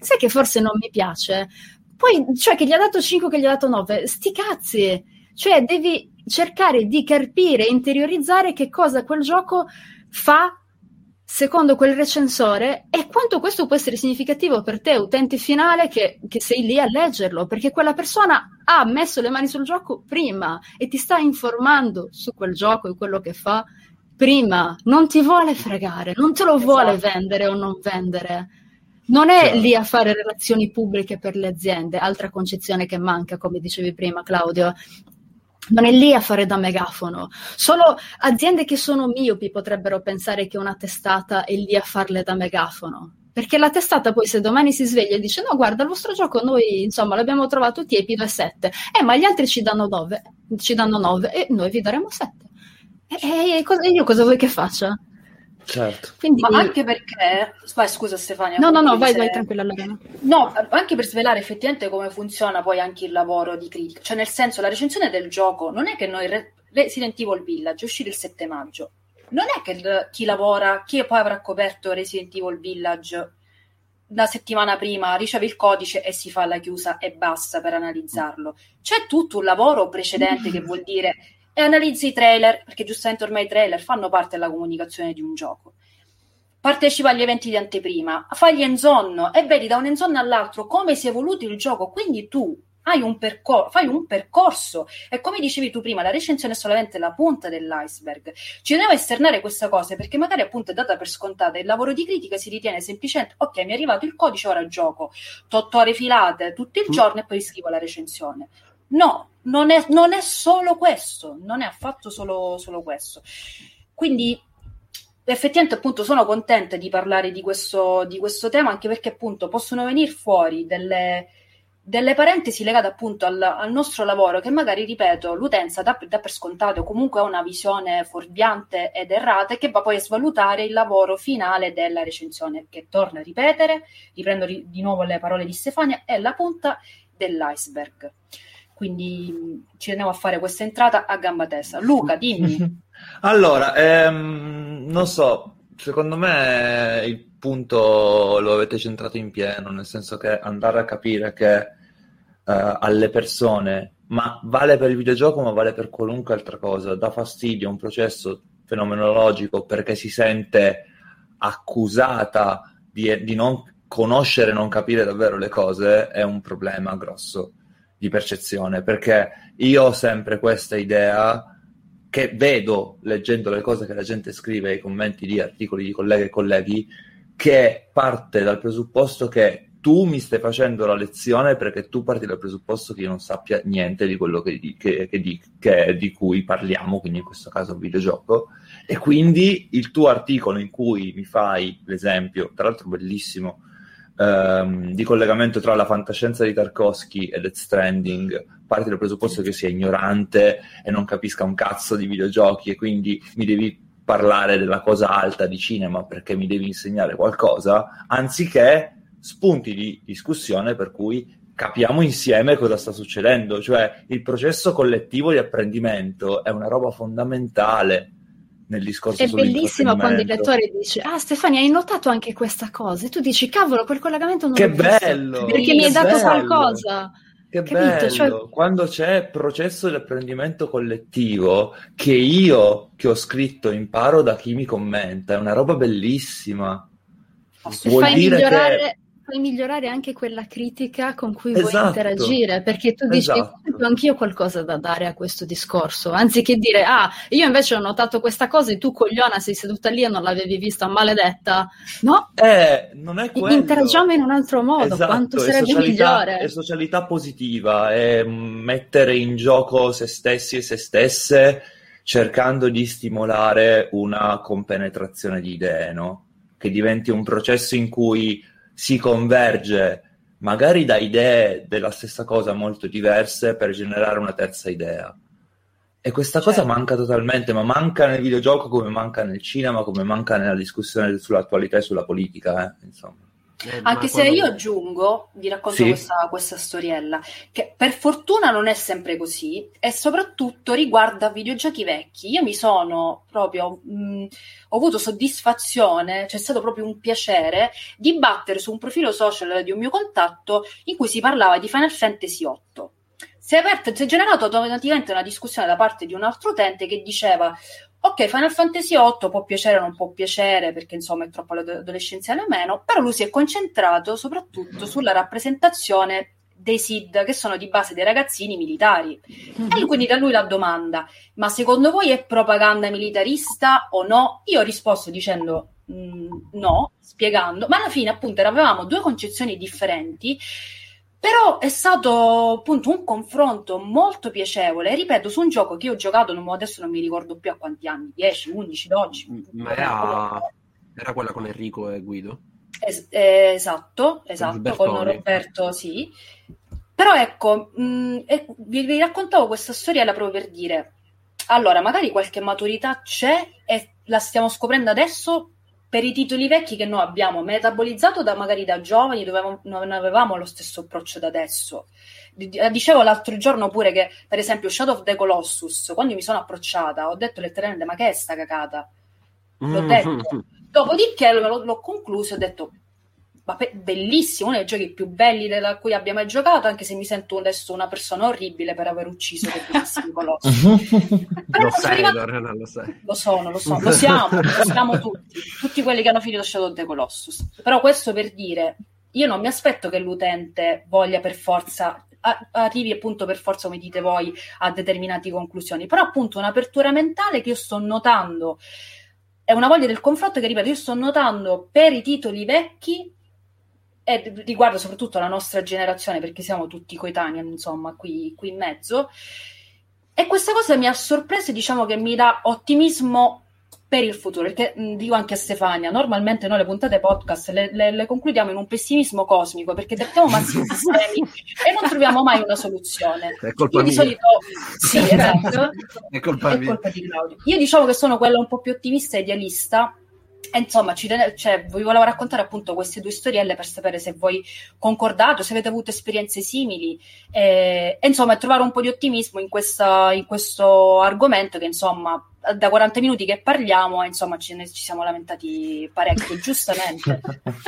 sai che forse non mi piace. Poi, cioè, che gli ha dato 5, che gli ha dato 9, sti cazzi. Cioè, devi cercare di capire, interiorizzare che cosa quel gioco fa secondo quel recensore e quanto questo può essere significativo per te, utente finale, che, che, sei lì a leggerlo, perché quella persona ha messo le mani sul gioco prima e ti sta informando su quel gioco e quello che fa prima, non ti vuole fregare, non te lo esatto. vuole vendere o non vendere. Non è lì a fare relazioni pubbliche per le aziende, altra concezione che manca, come dicevi prima Claudio, non è lì a fare da megafono. Solo aziende che sono miopi potrebbero pensare che una testata è lì a farle da megafono. Perché la testata poi se domani si sveglia e dice no guarda il vostro gioco noi insomma l'abbiamo trovato tiepido e 7, eh ma gli altri ci danno 9, ci danno 9 e noi vi daremo 7. E, e, e io cosa vuoi che faccia? Certo. Quindi, Ma anche perché, vai, scusa Stefania. No, no, no, vai, se... vai tranquilla Lorena. No, anche per svelare effettivamente come funziona poi anche il lavoro di critica. Cioè, nel senso, la recensione del gioco non è che noi re... Resident Evil Village è uscito il 7 maggio. Non è che il... chi lavora, chi poi avrà coperto Resident Evil Village la settimana prima riceve il codice e si fa la chiusa e basta per analizzarlo. C'è tutto un lavoro precedente che vuol dire e analizzi i trailer, perché giustamente ormai i trailer fanno parte della comunicazione di un gioco. Partecipa agli eventi di anteprima, fai gli enzonno e vedi da un enzonno all'altro come si è evoluto il gioco, quindi tu un percor- fai un percorso. E come dicevi tu prima la recensione è solamente la punta dell'iceberg. Ci devo esternare questa cosa perché magari appunto è data per scontata. Il lavoro di critica si ritiene semplicemente ok mi è arrivato il codice ora gioco. 8 ore filate tutto il mm. giorno e poi scrivo la recensione. No non è, non è solo questo, non è affatto solo, solo questo. Quindi effettivamente appunto sono contenta di parlare di questo, di questo tema anche perché appunto possono venire fuori delle, delle parentesi legate appunto al, al, nostro lavoro che magari, ripeto, l'utenza dà, dà, per scontato, comunque ha una visione fuorviante ed errata e che va poi a svalutare il lavoro finale della recensione, che torna a ripetere, riprendo ri, di nuovo le parole di Stefania, è la punta dell'iceberg. Quindi ci andiamo a fare questa entrata a gamba tesa. Luca, dimmi. allora, ehm, non so, secondo me il punto lo avete centrato in pieno, nel senso che andare a capire che eh, alle persone, ma vale per il videogioco, ma vale per qualunque altra cosa, dà fastidio un processo fenomenologico perché si sente accusata di, di non conoscere, non capire davvero le cose, è un problema grosso di percezione, perché io ho sempre questa idea che vedo leggendo le cose che la gente scrive, i commenti di articoli di colleghe e colleghi, che parte dal presupposto che tu mi stai facendo la lezione perché tu parti dal presupposto che io non sappia niente di quello che, che, che, di, di cui parliamo, quindi in questo caso un videogioco, e quindi il tuo articolo in cui mi fai l'esempio, tra l'altro bellissimo, ehm, di collegamento tra la fantascienza di Tarkovsky e Death Stranding parte dal presupposto che sia ignorante e non capisca un cazzo di videogiochi e quindi mi devi parlare della cosa alta di cinema perché mi devi insegnare qualcosa, anziché spunti di discussione per cui capiamo insieme cosa sta succedendo, cioè il processo collettivo di apprendimento è una roba fondamentale nel discorso È bellissimo quando il lettore dice ah Stefania hai notato anche questa cosa e tu dici cavolo quel collegamento non che l'ho bello, perché mi hai dato bello. qualcosa che Capito? bello, cioè... quando c'è processo di apprendimento collettivo che io che ho scritto imparo da chi mi commenta, è una roba bellissima. Vuol dire migliorare... puoi migliorare anche quella critica con cui esatto. vuoi interagire, perché tu dici esatto. anch'io ho qualcosa da dare a questo discorso, anziché dire ah, io invece ho notato questa cosa e tu cogliona sei seduta lì e non l'avevi vista, maledetta. No? Eh, non è quello. Interagiamo in un altro modo, esatto. quanto sarebbe migliore. È socialità positiva, è mettere in gioco se stessi e se stesse cercando di stimolare una compenetrazione di idee, no? Che diventi un processo in cui si converge magari da idee della stessa cosa molto diverse per generare una terza idea. E questa cosa certo. manca totalmente, ma manca nel videogioco come manca nel cinema, come manca nella discussione sull'attualità e sulla politica, eh? insomma. Eh, Anche se quello... io aggiungo, vi racconto sì. questa, questa, storiella, che per fortuna non è sempre così e soprattutto riguarda videogiochi vecchi. Io mi sono proprio, mh, ho avuto soddisfazione, c'è stato proprio un piacere di battere su un profilo social di un mio contatto in cui si parlava di Final Fantasy VIII. Si è, aperto, si è generato automaticamente una discussione da parte di un altro utente che diceva Ok, Final Fantasy VIII può piacere o non può piacere perché insomma è troppo adolescenziale o meno, però lui si è concentrato soprattutto sulla rappresentazione dei SID che sono di base dei ragazzini militari. Mm-hmm. E quindi da lui la domanda, ma secondo voi è propaganda militarista o no? Io ho risposto dicendo mm, no, spiegando, ma alla fine appunto avevamo due concezioni differenti però è stato appunto un confronto molto piacevole, ripeto, su un gioco che io ho giocato, non, adesso non mi ricordo più a quanti anni, 10, 11, 12. Ma era, era quella con Enrico e Guido? Es- eh, esatto, esatto, con Roberto, sì. Però ecco, mh, vi, vi raccontavo questa storiella proprio per dire, allora, magari qualche maturità c'è e la stiamo scoprendo adesso per i titoli vecchi che noi abbiamo metabolizzato da magari da giovani, dove non avevamo lo stesso approccio da adesso. Eh, dicevo l'altro giorno pure che, per esempio, Shadow of the Colossus, quando mi sono approcciata, ho detto letteralmente: Ma che è sta cacata? L'ho mm-hmm. detto. Dopodiché l'ho, l'ho concluso e ho detto: ma pe- bellissimo, uno dei giochi più belli da cui abbia mai giocato, anche se mi sento adesso una persona orribile per aver ucciso quei bellissimi colossi. lo sei, arrivato... Lorena, lo sai. Lo sono, lo so, lo siamo, lo siamo tutti, tutti quelli che hanno finito Shadow of the Colossus. Però questo per dire, io non mi aspetto che l'utente voglia per forza arrivi appunto per forza, come dite voi, a determinate conclusioni, però appunto un'apertura mentale che io sto notando è una voglia del confronto che, ripeto, io sto notando per i titoli vecchi e riguarda soprattutto la nostra generazione, perché siamo tutti coetanei, insomma, qui, qui in mezzo. E questa cosa mi ha sorpreso e diciamo che mi dà ottimismo per il futuro, perché mh, dico anche a Stefania, normalmente noi le puntate podcast le, le, le concludiamo in un pessimismo cosmico, perché trattiamo massimi sistemi e non troviamo mai una soluzione. È colpa Io mia. di solito, sì, esatto, è colpa, è colpa di Claudio. Io diciamo che sono quella un po' più ottimista e idealista, e insomma, ci, cioè, vi volevo raccontare appunto queste due storielle per sapere se voi concordate, se avete avuto esperienze simili e, e insomma trovare un po' di ottimismo in, questa, in, questo argomento che insomma da 40 minuti che parliamo insomma ci, ci siamo lamentati parecchio, giustamente.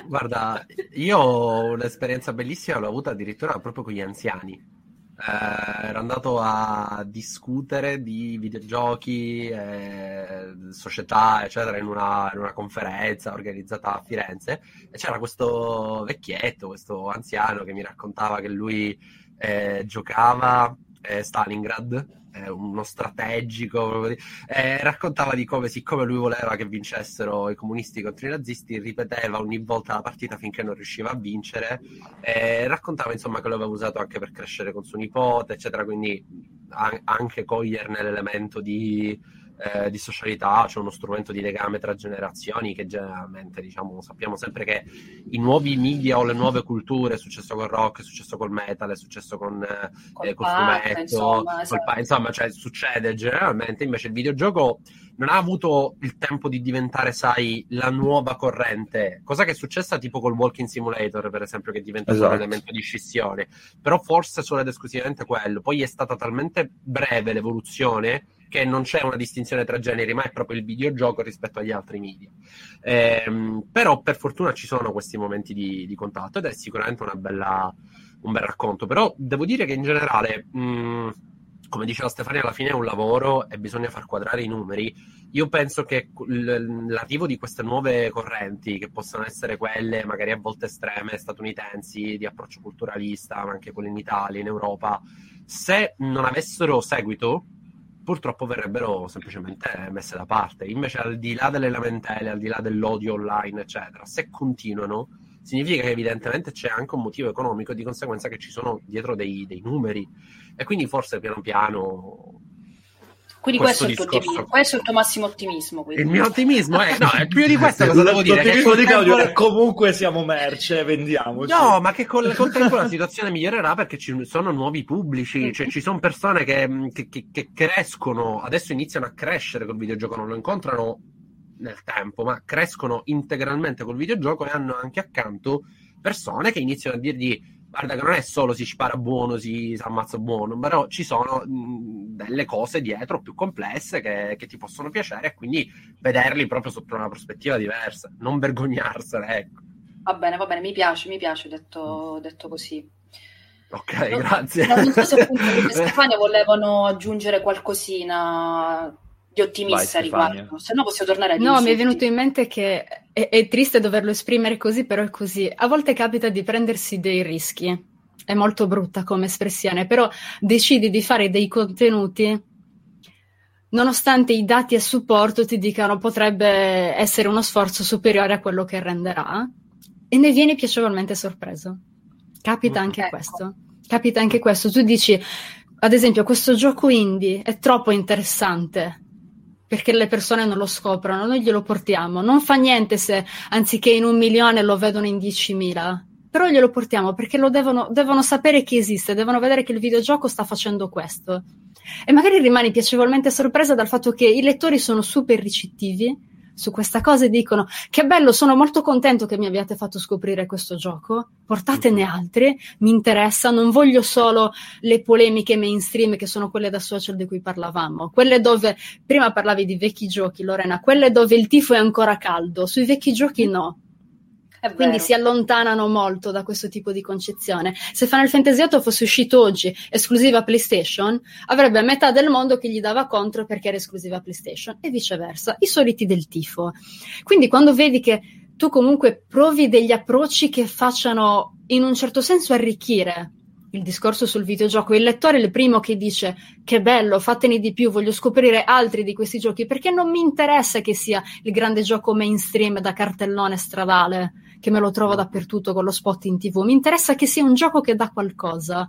Guarda, io ho un'esperienza bellissima, l'ho avuta addirittura proprio con gli anziani eh, ero andato a discutere di videogiochi, eh, società, eccetera, in una, in una, conferenza organizzata a Firenze e c'era questo vecchietto, questo anziano che mi raccontava che lui eh, giocava eh, Stalingrad uno strategico, eh, raccontava di come, siccome lui voleva che vincessero i comunisti contro i nazisti, ripeteva ogni volta la partita finché non riusciva a vincere, eh, raccontava insomma che lo aveva usato anche per crescere con suo nipote, eccetera, quindi a- anche coglierne l'elemento di eh, di socialità, c'è uno strumento di legame tra generazioni che generalmente diciamo, sappiamo sempre che i nuovi media o le nuove culture, è successo col rock, è successo col metal, è successo con, eh, col, eh, col punk, fumetto, insomma, esatto. insomma cioè, succede generalmente, invece il videogioco non ha avuto il tempo di diventare, sai, la nuova corrente, cosa che è successa tipo col Walking Simulator, per esempio, che diventa esatto. un elemento di scissione, però forse solo ed esclusivamente quello, poi è stata talmente breve l'evoluzione che non c'è una distinzione tra generi, ma è proprio il videogioco rispetto agli altri media. Ehm, però per fortuna ci sono questi momenti di, di contatto ed è sicuramente bella, un bel racconto. Però devo dire che in generale, mh, come diceva Stefania, alla fine è un lavoro e bisogna far quadrare i numeri. Io penso che l'arrivo di queste nuove correnti, che possono essere quelle magari a volte estreme statunitensi, di approccio culturalista, ma anche quelle in Italia, in Europa, se non avessero seguito, purtroppo verrebbero semplicemente messe da parte. Invece, al di là delle lamentele, al di là dell'odio online, eccetera, se continuano, significa che evidentemente c'è anche un motivo economico e di conseguenza che ci sono dietro dei, dei numeri. E quindi forse piano piano quindi questo, questo, è il discorso... questo, è il tuo massimo ottimismo. Quindi. Il mio ottimismo è, no, è più di questo cosa devo dire. L'ottimismo di Claudio tempo... è comunque siamo merce, vendiamo. No, ma che col, col tempo la situazione migliorerà perché ci sono nuovi pubblici, cioè ci sono persone che, che, che, che crescono, adesso iniziano a crescere col videogioco, non lo incontrano nel tempo, ma crescono integralmente col videogioco e hanno anche accanto persone che iniziano a dirgli guarda che non è solo si spara buono, si, si ammazza buono, però ci sono mh, delle cose dietro più complesse che, che, ti possono piacere e quindi vederli proprio sotto una prospettiva diversa, non vergognarsene, ecco. Va bene, va bene, mi piace, mi piace detto, detto così. Ok, no, grazie. Non so se appunto Stefania volevano aggiungere qualcosina di ottimista a riguardo, se no possiamo tornare a No, insulti. mi è venuto in mente che è, è, triste doverlo esprimere così, però è così. A volte capita di prendersi dei rischi, è molto brutta come espressione, però decidi di fare dei contenuti nonostante i dati a supporto ti dicano potrebbe essere uno sforzo superiore a quello che renderà e ne vieni piacevolmente sorpreso. Capita mm, anche ecco. questo. Capita anche questo. Tu dici, ad esempio, questo gioco indie è troppo interessante perché le persone non lo scoprono, noi glielo portiamo. Non fa niente se anziché in un milione lo vedono in diecimila, però glielo portiamo perché lo devono, devono sapere che esiste, devono vedere che il videogioco sta facendo questo. E magari rimani piacevolmente sorpresa dal fatto che i lettori sono super ricettivi su questa cosa e dicono che bello, sono molto contento che mi abbiate fatto scoprire questo gioco, portatene mhm. altri, mi interessa, non voglio solo le polemiche mainstream che sono quelle da social di cui parlavamo, quelle dove prima parlavi di vecchi giochi, Lorena, quelle dove il tifo è ancora caldo, sui vecchi giochi no quindi si allontanano molto da questo tipo di concezione. Se Final Fantasy VIII fosse uscito oggi esclusiva PlayStation, avrebbe metà del mondo che gli dava contro perché era esclusiva PlayStation e viceversa, i soliti del tifo. Quindi quando vedi che tu comunque provi degli approcci che facciano in un certo senso arricchire il discorso sul videogioco, il lettore è il primo che dice che bello, fatene di più, voglio scoprire altri di questi giochi, perché non mi interessa che sia il grande gioco mainstream da cartellone stradale che me lo trovo dappertutto con lo spot in tv, mi interessa che sia un gioco che dà qualcosa.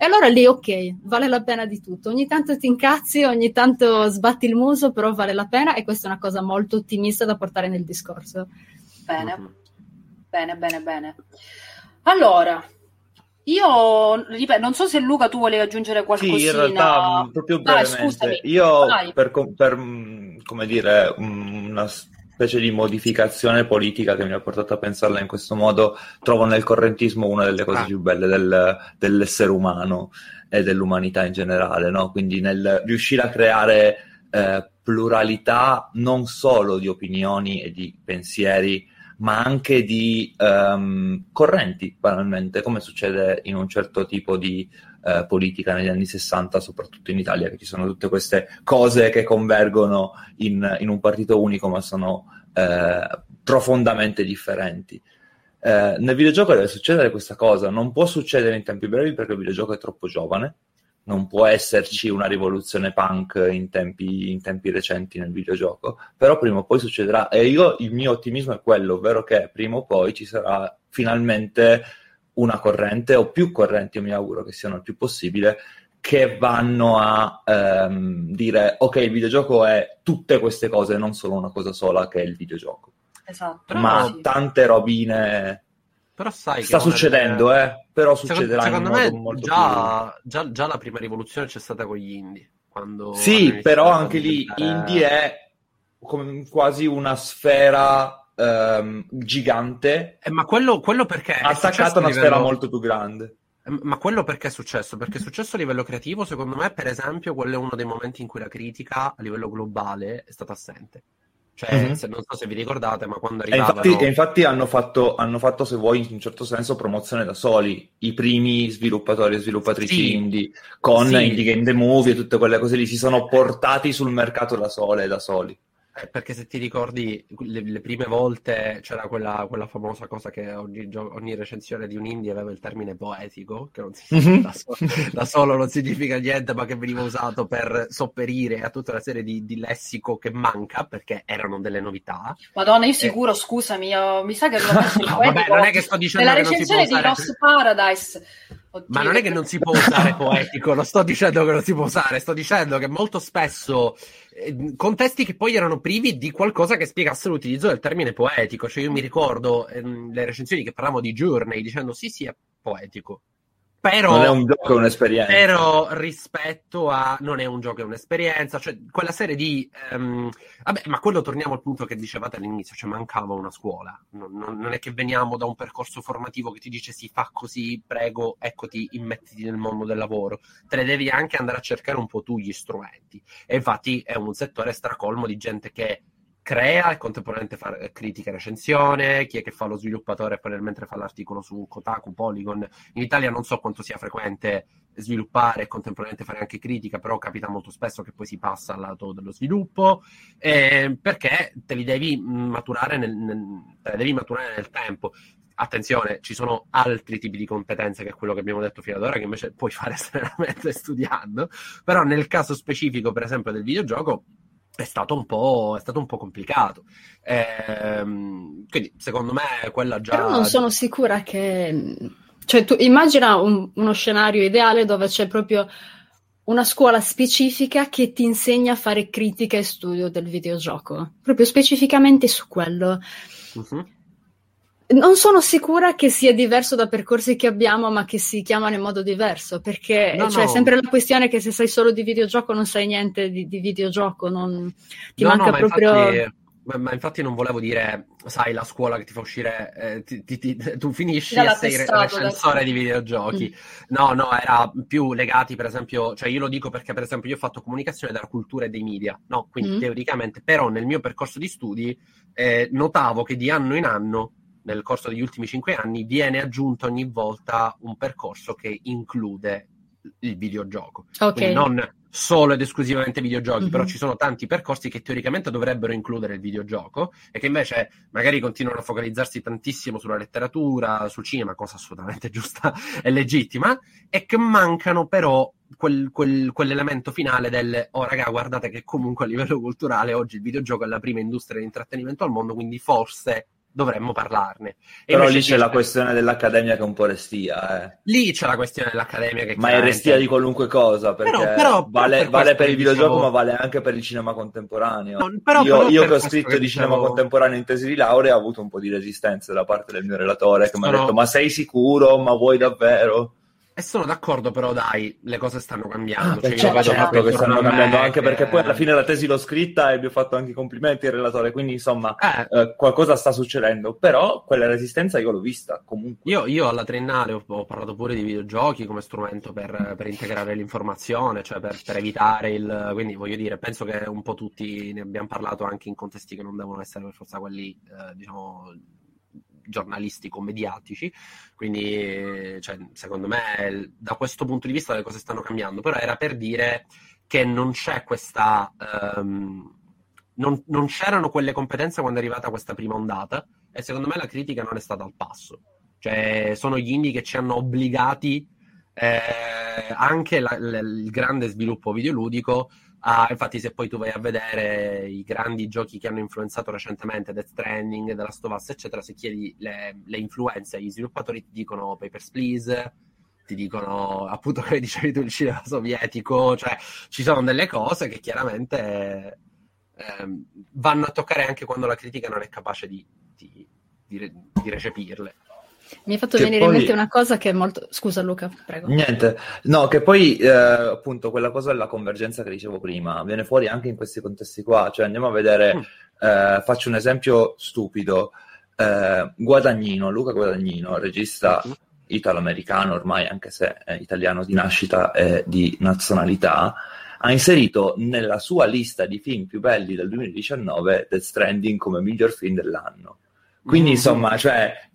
E allora lì, ok, vale la pena di tutto. Ogni tanto ti incazzi, ogni tanto sbatti il muso, però vale la pena e questa è una cosa molto ottimista da portare nel discorso. Bene, mm-hmm. bene, bene, bene. Allora, io non so se Luca tu volevi aggiungere qualcosa. Sì, in realtà, proprio brevemente, Dai, io per, per, come dire, una specie di modificazione politica che mi ha portato a pensarla in questo modo, trovo nel correntismo una delle cose ah. più belle del, dell'essere umano e dell'umanità in generale, no? Quindi nel riuscire a creare eh, pluralità non solo di opinioni e di pensieri, ma anche di um, correnti, banalmente, come succede in un certo tipo di uh, politica negli anni 60, soprattutto in Italia, che ci sono tutte queste cose che convergono in, in un partito unico, ma sono uh, profondamente differenti. Uh, nel videogioco deve succedere questa cosa, non può succedere in tempi brevi perché il videogioco è troppo giovane, non può esserci una rivoluzione punk in tempi, in tempi, recenti nel videogioco, però prima o poi succederà. E io il mio ottimismo è quello, ovvero che prima o poi ci sarà finalmente una corrente, o più correnti, io mi auguro che siano il più possibile, che vanno a ehm, dire ok, il videogioco è tutte queste cose, non solo una cosa sola che è il videogioco. Esatto. Ma sì. tante robine però sai sta succedendo, delle... eh. Però succederà secondo, secondo me già, già, già, la prima rivoluzione c'è stata con gli indie. Quando sì, però anche lì indie è come quasi una sfera um, gigante. Eh, ma quello, quello perché attaccata a una livello... sfera molto più grande. Eh, ma quello perché è successo? Perché è successo a livello creativo, secondo me, per esempio, quello è uno dei momenti in cui la critica a livello globale è stata assente. Cioè, mm-hmm. se, non so se vi ricordate, ma quando arrivavano... E infatti, e infatti hanno, fatto, hanno, fatto, se vuoi, in un certo senso, promozione da soli. I primi sviluppatori e sviluppatrici sì. indie, con sì. Indie Game The Movie e tutte quelle cose lì, si sono portati sul mercato da sole, da soli. Eh, perché se ti ricordi le, le prime volte c'era quella, quella, famosa cosa che ogni, ogni, recensione di un indie aveva il termine poetico, che si, mm-hmm. da, so, da, solo non significa niente, ma che veniva usato per sopperire a tutta una serie di, di lessico che manca perché erano delle novità. Madonna, io sicuro, e... scusami, io, mi sa che non ho messo il poetico. Vabbè, non è che sto dicendo nella recensione di usare... Lost Paradise. Oddio. Ma non è che non si può usare poetico, non sto dicendo che non si può usare, sto dicendo che molto spesso eh, contesti che poi erano privi di qualcosa che spiegasse l'utilizzo del termine poetico. Cioè, io mi ricordo ehm, le recensioni che parlavano di Journey dicendo sì, sì, è poetico. Però, non è un gioco, è un'esperienza. Però rispetto a non è un gioco, è un'esperienza, cioè quella serie di um, vabbè, ma quello torniamo al punto che dicevate all'inizio, cioè mancava una scuola. Non, non, non, è che veniamo da un percorso formativo che ti dice si fa così, prego, eccoti, immettiti nel mondo del lavoro. Te ne devi anche andare a cercare un po' tu gli strumenti. E infatti è un settore stracolmo di gente che crea e contemporaneamente fa critica e recensione, chi è che fa lo sviluppatore poi mentre fa l'articolo su Kotaku, Polygon. In Italia non so quanto sia frequente sviluppare e contemporaneamente fare anche critica, però capita molto spesso che poi si passa al lato dello sviluppo, eh, perché te li devi maturare nel, nel, te devi maturare nel tempo. Attenzione, ci sono altri tipi di competenze che quello che abbiamo detto fino ad ora, che invece puoi fare serenamente studiando, però nel caso specifico, per esempio, del videogioco, è stato un po', è stato un po complicato. Ehm, quindi, secondo me, quella già. Però non sono sicura che. Cioè, tu immagina un, uno scenario ideale dove c'è proprio una scuola specifica che ti insegna a fare critica e studio del videogioco, proprio specificamente su quello. Uh-huh. Non sono sicura che sia diverso da percorsi che abbiamo, ma che si chiamano in modo diverso, perché no, cioè, no. è sempre la questione che se sai solo di videogioco non sai niente di, di videogioco, non... ti no, manca proprio... Infatti, ma, ma, infatti non volevo dire, sai, la scuola che ti fa uscire, eh, ti, ti, ti, tu finisci e sei recensore di videogiochi. Mm. No, no, era più legati, per esempio, cioè io lo dico perché, per esempio, io ho fatto comunicazione della cultura e dei media, no? Quindi mm. teoricamente, però nel mio percorso di studi eh, notavo che di anno in anno nel corso degli ultimi cinque anni viene aggiunto ogni volta un percorso che include il videogioco. Okay. Quindi non solo ed esclusivamente videogiochi, mm-hmm. però ci sono tanti percorsi che teoricamente dovrebbero includere il videogioco e che invece magari continuano a focalizzarsi tantissimo sulla letteratura, sul cinema, cosa assolutamente giusta e legittima, e che mancano però quel, quel, quell'elemento finale del oh raga guardate che comunque a livello culturale oggi il videogioco è la prima industria di intrattenimento al mondo, quindi forse dovremmo parlarne. E Però lì c'è la questione dell'accademia che è un po' restia. Eh. Lì c'è la questione dell'accademia che Ma è restia di qualunque cosa, perché però, però, vale, per, vale per il videogioco diciamo... ma vale anche per il cinema contemporaneo. No, però, io, io che ho scritto che di diciamo... cinema contemporaneo in tesi di laurea ho avuto un po' di resistenza da parte del mio relatore che mi ha detto ma sei sicuro? Ma vuoi davvero? E sono d'accordo, però dai, le cose stanno cambiando. Ah, cioè, cioè, certo, certo che stanno cambiando anche che... perché poi alla fine la tesi l'ho scritta e vi ho fatto anche i complimenti al relatore, quindi insomma eh. Eh, qualcosa sta succedendo, però quella resistenza io l'ho vista comunque. Io, io alla triennale ho, ho, parlato pure di videogiochi come strumento per, per integrare l'informazione, cioè per, per, evitare il... quindi voglio dire, penso che un po' tutti ne abbiamo parlato anche in contesti che non devono essere per forza quelli, eh, diciamo giornalistico-mediatici, quindi cioè, secondo me da questo punto di vista le cose stanno cambiando, però era per dire che non c'è questa... Um, non, non, c'erano quelle competenze quando è arrivata questa prima ondata. E secondo me la critica non è stata al passo. Cioè, sono gli indie che ci hanno obbligati eh, anche la, la, il grande sviluppo videoludico Ah, infatti, se poi tu vai a vedere i grandi giochi che hanno influenzato recentemente, Death Stranding, The Last of Us, eccetera, se chiedi le, le influenze, gli sviluppatori ti dicono Papers, Please, ti dicono appunto come dicevi tu il cinema sovietico, cioè ci sono delle cose che chiaramente eh, vanno a toccare anche quando la critica non è capace di, di, di, di recepirle. Mi hai fatto che venire poi... in mente una cosa che è molto... Scusa Luca, prego. Niente, no, che poi eh, appunto quella cosa della convergenza che dicevo prima viene fuori anche in questi contesti qua, cioè andiamo a vedere, mm. eh, faccio un esempio stupido, eh, Guadagnino, Luca Guadagnino, regista mm. italo-americano ormai, anche se è italiano di nascita e di nazionalità, ha inserito nella sua lista di film più belli del 2019 Death Stranding come miglior film dell'anno. Quindi, mm. insomma, cioè,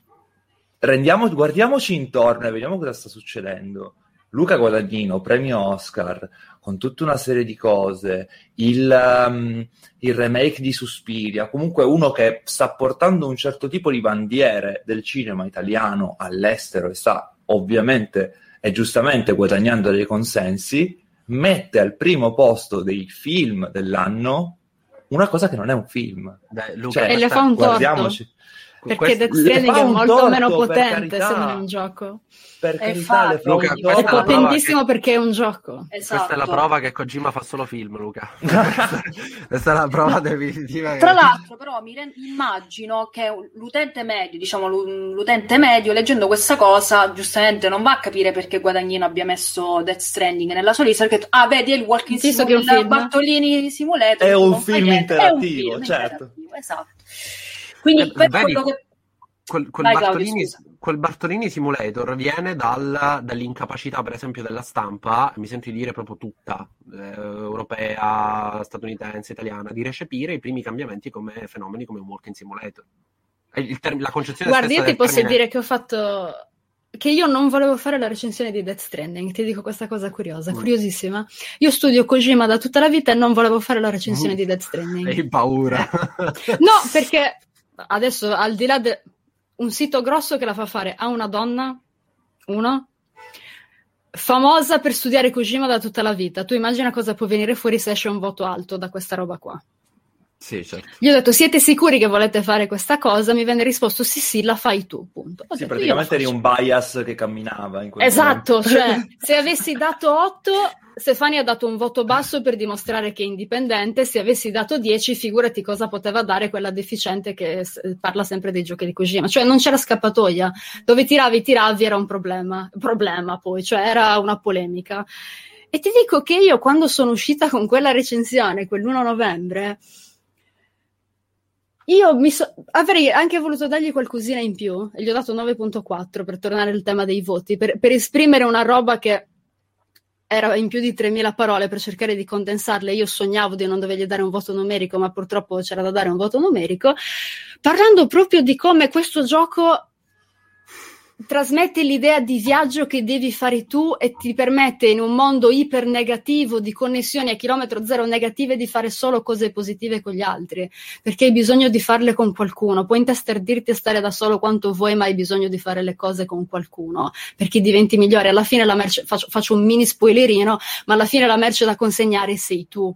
rendiamo, guardiamoci intorno e vediamo cosa sta succedendo. Luca Guadagnino, premio Oscar, con tutta una serie di cose, il, um, il, remake di Suspiria, comunque uno che sta portando un certo tipo di bandiere del cinema italiano all'estero e sta ovviamente e giustamente guadagnando dei consensi, mette al primo posto dei film dell'anno una cosa che non è un film. Dai, Luca, cioè, e le fa un guardiamoci. Torto Perché. Death Stranding è molto torto, meno potente se non è un gioco. Per carità, le Luca, è potentissimo che... perché è un gioco. Esatto. Questa è la prova che Kojima fa solo film, Luca. Questa è la prova definitiva. Tra l'altro, però, mi rend... immagino che l'utente medio, diciamo l'utente medio, leggendo questa cosa, giustamente non va a capire perché Guadagnino abbia messo Death Stranding nella sua lista, perché ah, vedi, è il Walking Simulator, Bartolini Simulator. È un film interattivo, è un film certo. Esatto. Quindi eh, per vedi, quello che... Quel, quel, Vai, Bartolini, quel, Bartolini, Simulator viene dal, dall'incapacità, per esempio, della stampa, mi sento di dire proprio tutta, eh, europea, statunitense, italiana, di recepire i primi cambiamenti come fenomeni come un walking simulator. Term- la concezione Guardi, io ti posso termine... dire che ho fatto che io non volevo fare la recensione di Death Stranding, ti dico questa cosa curiosa, mm. curiosissima. Io studio Kojima da tutta la vita e non volevo fare la recensione mm. di Death Stranding. Hai paura? no, perché adesso al di là di un sito grosso che la fa fare a una donna, uno, famosa per studiare Kojima da tutta la vita. Tu immagina cosa può venire fuori se esce un voto alto da questa roba qua. Sì, certo. Gli ho detto, siete sicuri che volete fare questa cosa? Mi venne risposto, sì, sì, la fai tu, punto. Ho sì, detto, praticamente eri un bias che camminava. In esatto, cioè, se avessi dato 8, Stefani ha dato un voto basso per dimostrare che è indipendente, se avessi dato 10, figurati cosa poteva dare quella deficiente che parla sempre dei giochi di Kojima. Cioè, non c'era scappatoia. Dove tiravi, tiravi, era un problema. Problema, poi, cioè, era una polemica. E ti dico che io, quando sono uscita con quella recensione, quell'1 novembre io so- avrei anche voluto dargli qualcosina in più e gli ho dato 9.4 per tornare al tema dei voti, per, per esprimere una roba che era in più di 3.000 parole per cercare di condensarle. Io sognavo di non dovergli dare un voto numerico, ma purtroppo c'era da dare un voto numerico, parlando proprio di come questo gioco trasmette l'idea di viaggio che devi fare tu e ti permette in un mondo iper negativo di connessioni a chilometro zero negative di fare solo cose positive con gli altri perché hai bisogno di farle con qualcuno puoi intastardirti a stare da solo quanto vuoi ma hai bisogno di fare le cose con qualcuno perché diventi migliore alla fine la merce faccio, faccio un mini spoilerino ma alla fine la merce da consegnare sei tu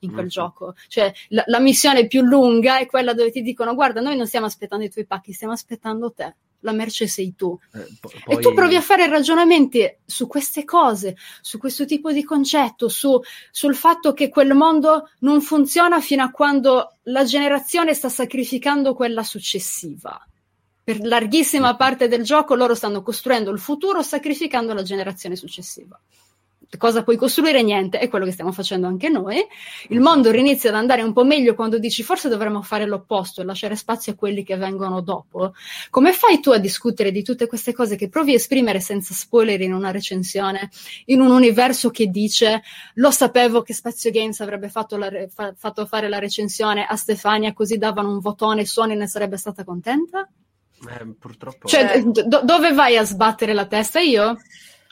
in quel mm-hmm. gioco. Cioè, la, la, missione più lunga è quella dove ti dicono: Guarda, noi non stiamo aspettando i tuoi pacchi, stiamo aspettando te la merce sei tu. Eh, po- poi... E tu provi a fare ragionamenti su queste cose, su questo tipo di concetto, su, sul fatto che quel mondo non funziona fino a quando la generazione sta sacrificando quella successiva. Per larghissima parte del gioco loro stanno costruendo il futuro sacrificando la generazione successiva cosa puoi costruire? Niente, è quello che stiamo facendo anche noi. Il mondo inizia ad andare un po' meglio quando dici forse dovremmo fare l'opposto e lasciare spazio a quelli che vengono dopo. Come fai tu a discutere di tutte queste cose che provi a esprimere senza spoiler in una recensione, in un universo che dice lo sapevo che Spazio Games avrebbe fatto, re- fa- fatto fare la recensione a Stefania così davano un votone e Sony ne sarebbe stata contenta? Eh, purtroppo. Cioè, eh. do- dove vai a sbattere la testa? Io?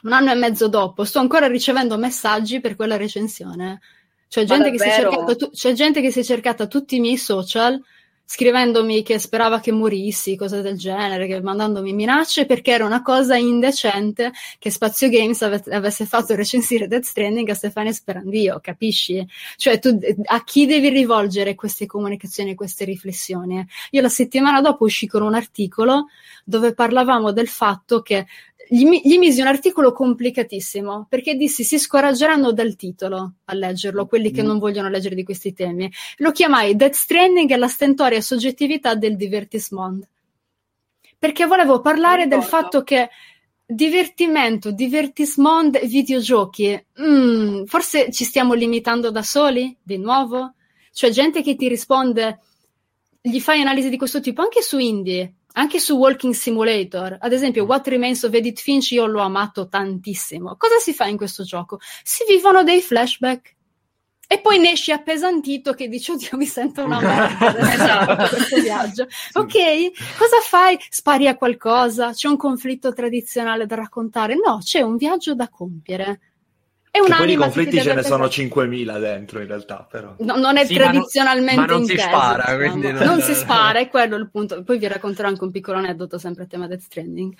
Un anno e mezzo dopo, sto ancora ricevendo messaggi per quella recensione. C'è gente, che si è cercata, c'è gente che si è cercata tutti i miei social scrivendomi che sperava che morissi, cose del genere, che, mandandomi minacce perché era una cosa indecente che Spazio Games ave- avesse fatto recensire Death Stranding a Stefania Sperandio, capisci? Cioè tu a chi devi rivolgere queste comunicazioni, queste riflessioni? Io la settimana dopo uscì con un articolo dove parlavamo del fatto che gli, gli, misi un articolo complicatissimo perché dissi si scoraggeranno dal titolo a leggerlo, quelli che mm. non vogliono leggere di questi temi. Lo chiamai Death Stranding e la stentoria soggettività del divertissement. Perché volevo parlare del fatto che divertimento, divertissement, videogiochi, mm, forse ci stiamo limitando da soli, di nuovo? Cioè gente che ti risponde, gli fai analisi di questo tipo anche su indie anche su Walking Simulator, ad esempio mm. What Remains of Edith Finch io l'ho amato tantissimo. Cosa si fa in questo gioco? Si vivono dei flashback. E poi ne esci appesantito che dici, oddio, mi sento una merda esatto, questo viaggio. Sì. Ok, cosa fai? Spari a qualcosa? C'è un conflitto tradizionale da raccontare? No, c'è un viaggio da compiere. È che poi di conflitti ce ne sono 5.000 dentro in realtà, però. No, non è sì, tradizionalmente ma non, ma non si spara, diciamo. quindi non... non si spara, è quello il punto. Poi vi racconterò anche un piccolo aneddoto sempre a tema Death Stranding.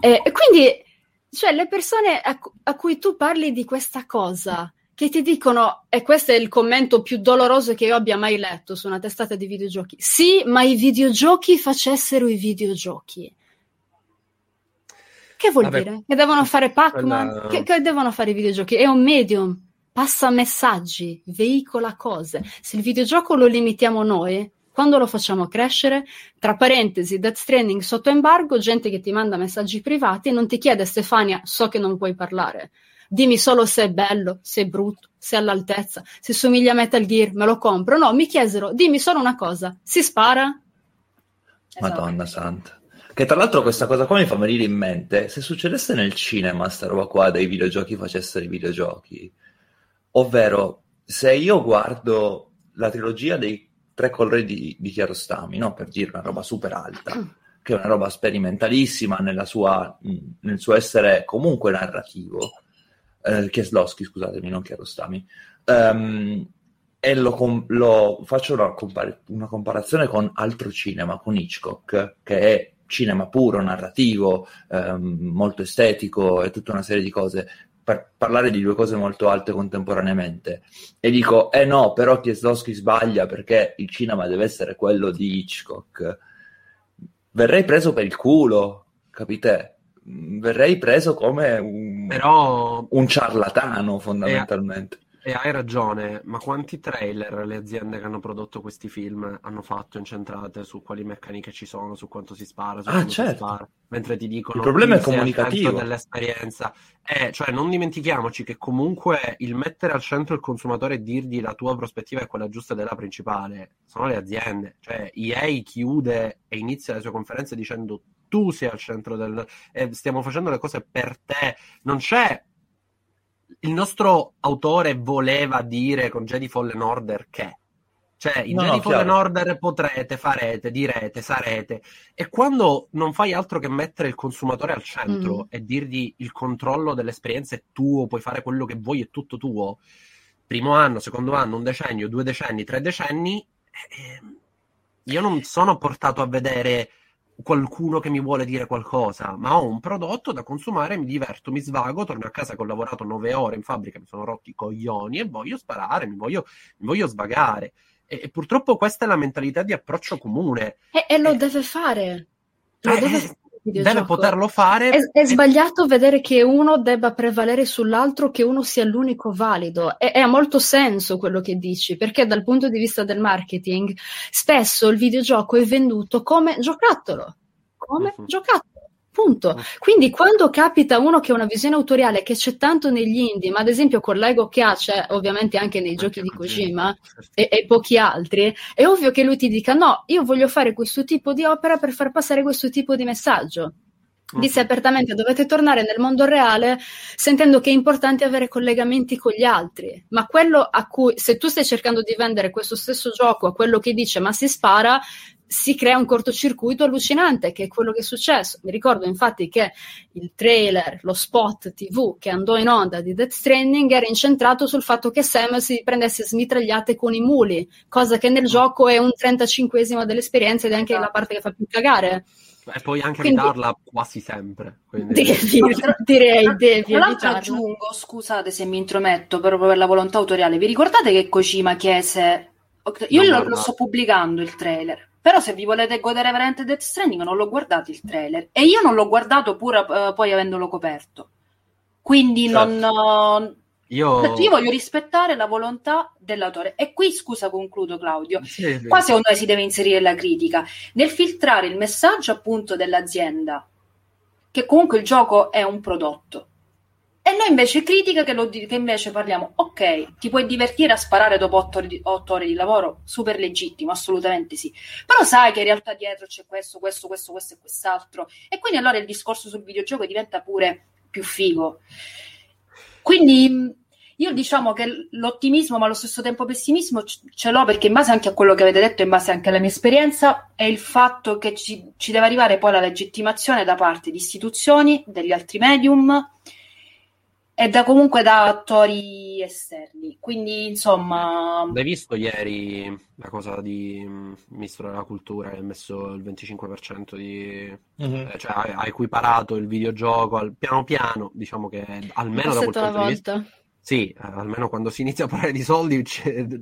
E, e quindi, cioè, le persone a, a cui tu parli di questa cosa che ti dicono, e questo è il commento più doloroso che io abbia mai letto su una testata di videogiochi, sì, ma i videogiochi facessero i videogiochi. Che vuol Vabbè, dire? Che devono fare Pac-Man? Quella... Che, che devono fare i videogiochi? È un medium, passa messaggi, veicola cose. Se il videogioco lo limitiamo noi, quando lo facciamo crescere, tra parentesi, Death Stranding sotto embargo, gente che ti manda messaggi privati e non ti chiede Stefania, so che non puoi parlare. Dimmi solo se è bello, se è brutto, se è all'altezza, se somiglia a Metal Gear, me lo compro. No, mi chiesero, dimmi solo una cosa, si spara? Madonna esatto. santa. Che tra l'altro questa cosa qua mi fa venire in mente, se succedesse nel cinema sta roba qua dei videogiochi facessero i videogiochi, ovvero se io guardo la trilogia dei tre colori di, di Chiarostami, no? per dire una roba super alta, che è una roba sperimentalissima sua, nel suo essere comunque narrativo, eh, Kieslowski scusatemi, non Chiarostami, um, e lo, lo faccio una, compar- una comparazione con altro cinema, con Hitchcock, che è cinema puro, narrativo, ehm, molto estetico e tutta una serie di cose, per parlare di due cose molto alte contemporaneamente. E dico, eh no, però Kieslowski sbaglia perché il cinema deve essere quello di Hitchcock. Verrei preso per il culo, capite? Verrei preso come un, però... un ciarlatano, fondamentalmente. E hai ragione, ma quanti trailer le aziende che hanno prodotto questi film hanno fatto incentrate su quali meccaniche ci sono, su quanto si spara, su ah, certo. si spara, mentre ti dicono il problema è comunicativo dell'esperienza. Eh, cioè non dimentichiamoci che comunque il mettere al centro il consumatore e dirgli la tua prospettiva è quella giusta della principale sono le aziende. Cioè EA chiude e inizia le sue conferenze dicendo tu sei al centro del... Eh, stiamo facendo le cose per te. Non c'è il nostro autore voleva dire con Jedi Fallen Order che cioè, in no, Jedi no, Fallen Order potrete, farete, direte, sarete. E quando non fai altro che mettere il consumatore al centro mm. e dirgli il controllo dell'esperienza è tuo, puoi fare quello che vuoi, è tutto tuo. Primo anno, secondo anno, un decennio, due decenni, tre decenni, eh, io non sono portato a vedere qualcuno che mi vuole dire qualcosa, ma ho un prodotto da consumare, mi diverto, mi svago, torno a casa che ho lavorato nove ore in fabbrica, mi sono rotti i coglioni e voglio sparare, mi voglio, mi voglio svagare. E, e, purtroppo questa è la mentalità di approccio comune. E, e lo e... deve fare. Lo eh, deve fare deve poterlo fare. È, è, sbagliato vedere che uno debba prevalere sull'altro, che uno sia l'unico valido. E, ha molto senso quello che dici, perché dal punto di vista del marketing, spesso il videogioco è venduto come giocattolo. Come uh-huh. giocattolo. Punto. Quindi quando capita uno che ha una visione autoriale che c'è tanto negli indie, ma ad esempio con l'ego che ha, c'è ovviamente anche nei giochi di Kojima e, e, pochi altri, è ovvio che lui ti dica no, io voglio fare questo tipo di opera per far passare questo tipo di messaggio. Disse apertamente dovete tornare nel mondo reale sentendo che è importante avere collegamenti con gli altri, ma quello a cui se tu stai cercando di vendere questo stesso gioco a quello che dice ma si spara, si crea un cortocircuito allucinante, che è quello che è successo. Mi ricordo infatti che il trailer, lo spot TV che andò in onda di Death Stranding era incentrato sul fatto che Sam si prendesse smitragliate con i muli, cosa che nel gioco è un 35esimo dell'esperienza ed è anche la parte che fa più cagare. E puoi anche quindi, evitarla quasi sempre. Quindi... Devi, direi, devi Tra l'altro aggiungo, scusate se mi intrometto, proprio per la volontà autoriale, vi ricordate che Kojima chiese... Io lo, lo sto pubblicando il trailer, però se vi volete godere veramente Death Stranding non l'ho guardato il trailer e io non l'ho guardato pure uh, poi avendolo coperto. Quindi certo. non... Uh, io... io... voglio rispettare la volontà dell'autore. E qui, scusa, concludo Claudio. Sì. Qua secondo me si deve inserire la critica nel filtrare il messaggio appunto dell'azienda, che comunque il gioco è un prodotto. E noi invece critica che, lo, che invece parliamo, ok, ti puoi divertire a sparare dopo otto, otto, ore di lavoro, super legittimo, assolutamente sì. Però sai che in realtà dietro c'è questo, questo, questo, questo e quest'altro. E quindi allora il discorso sul videogioco diventa pure più figo. Quindi io diciamo che l'ottimismo, ma allo stesso tempo pessimismo, ce l'ho perché in base anche a quello che avete detto, in base anche alla mia esperienza, è il fatto che ci, ci deve arrivare poi la legittimazione da parte di istituzioni, degli altri medium e da comunque da attori esterni. Quindi, insomma. L'hai visto ieri la cosa di mm, ministro della cultura che ha messo il 25% di. Mm-hmm. Eh, cioè ha, ha, equiparato il videogioco al piano piano, diciamo che almeno da quel punto di vista. Sì, almeno quando si inizia a parlare di soldi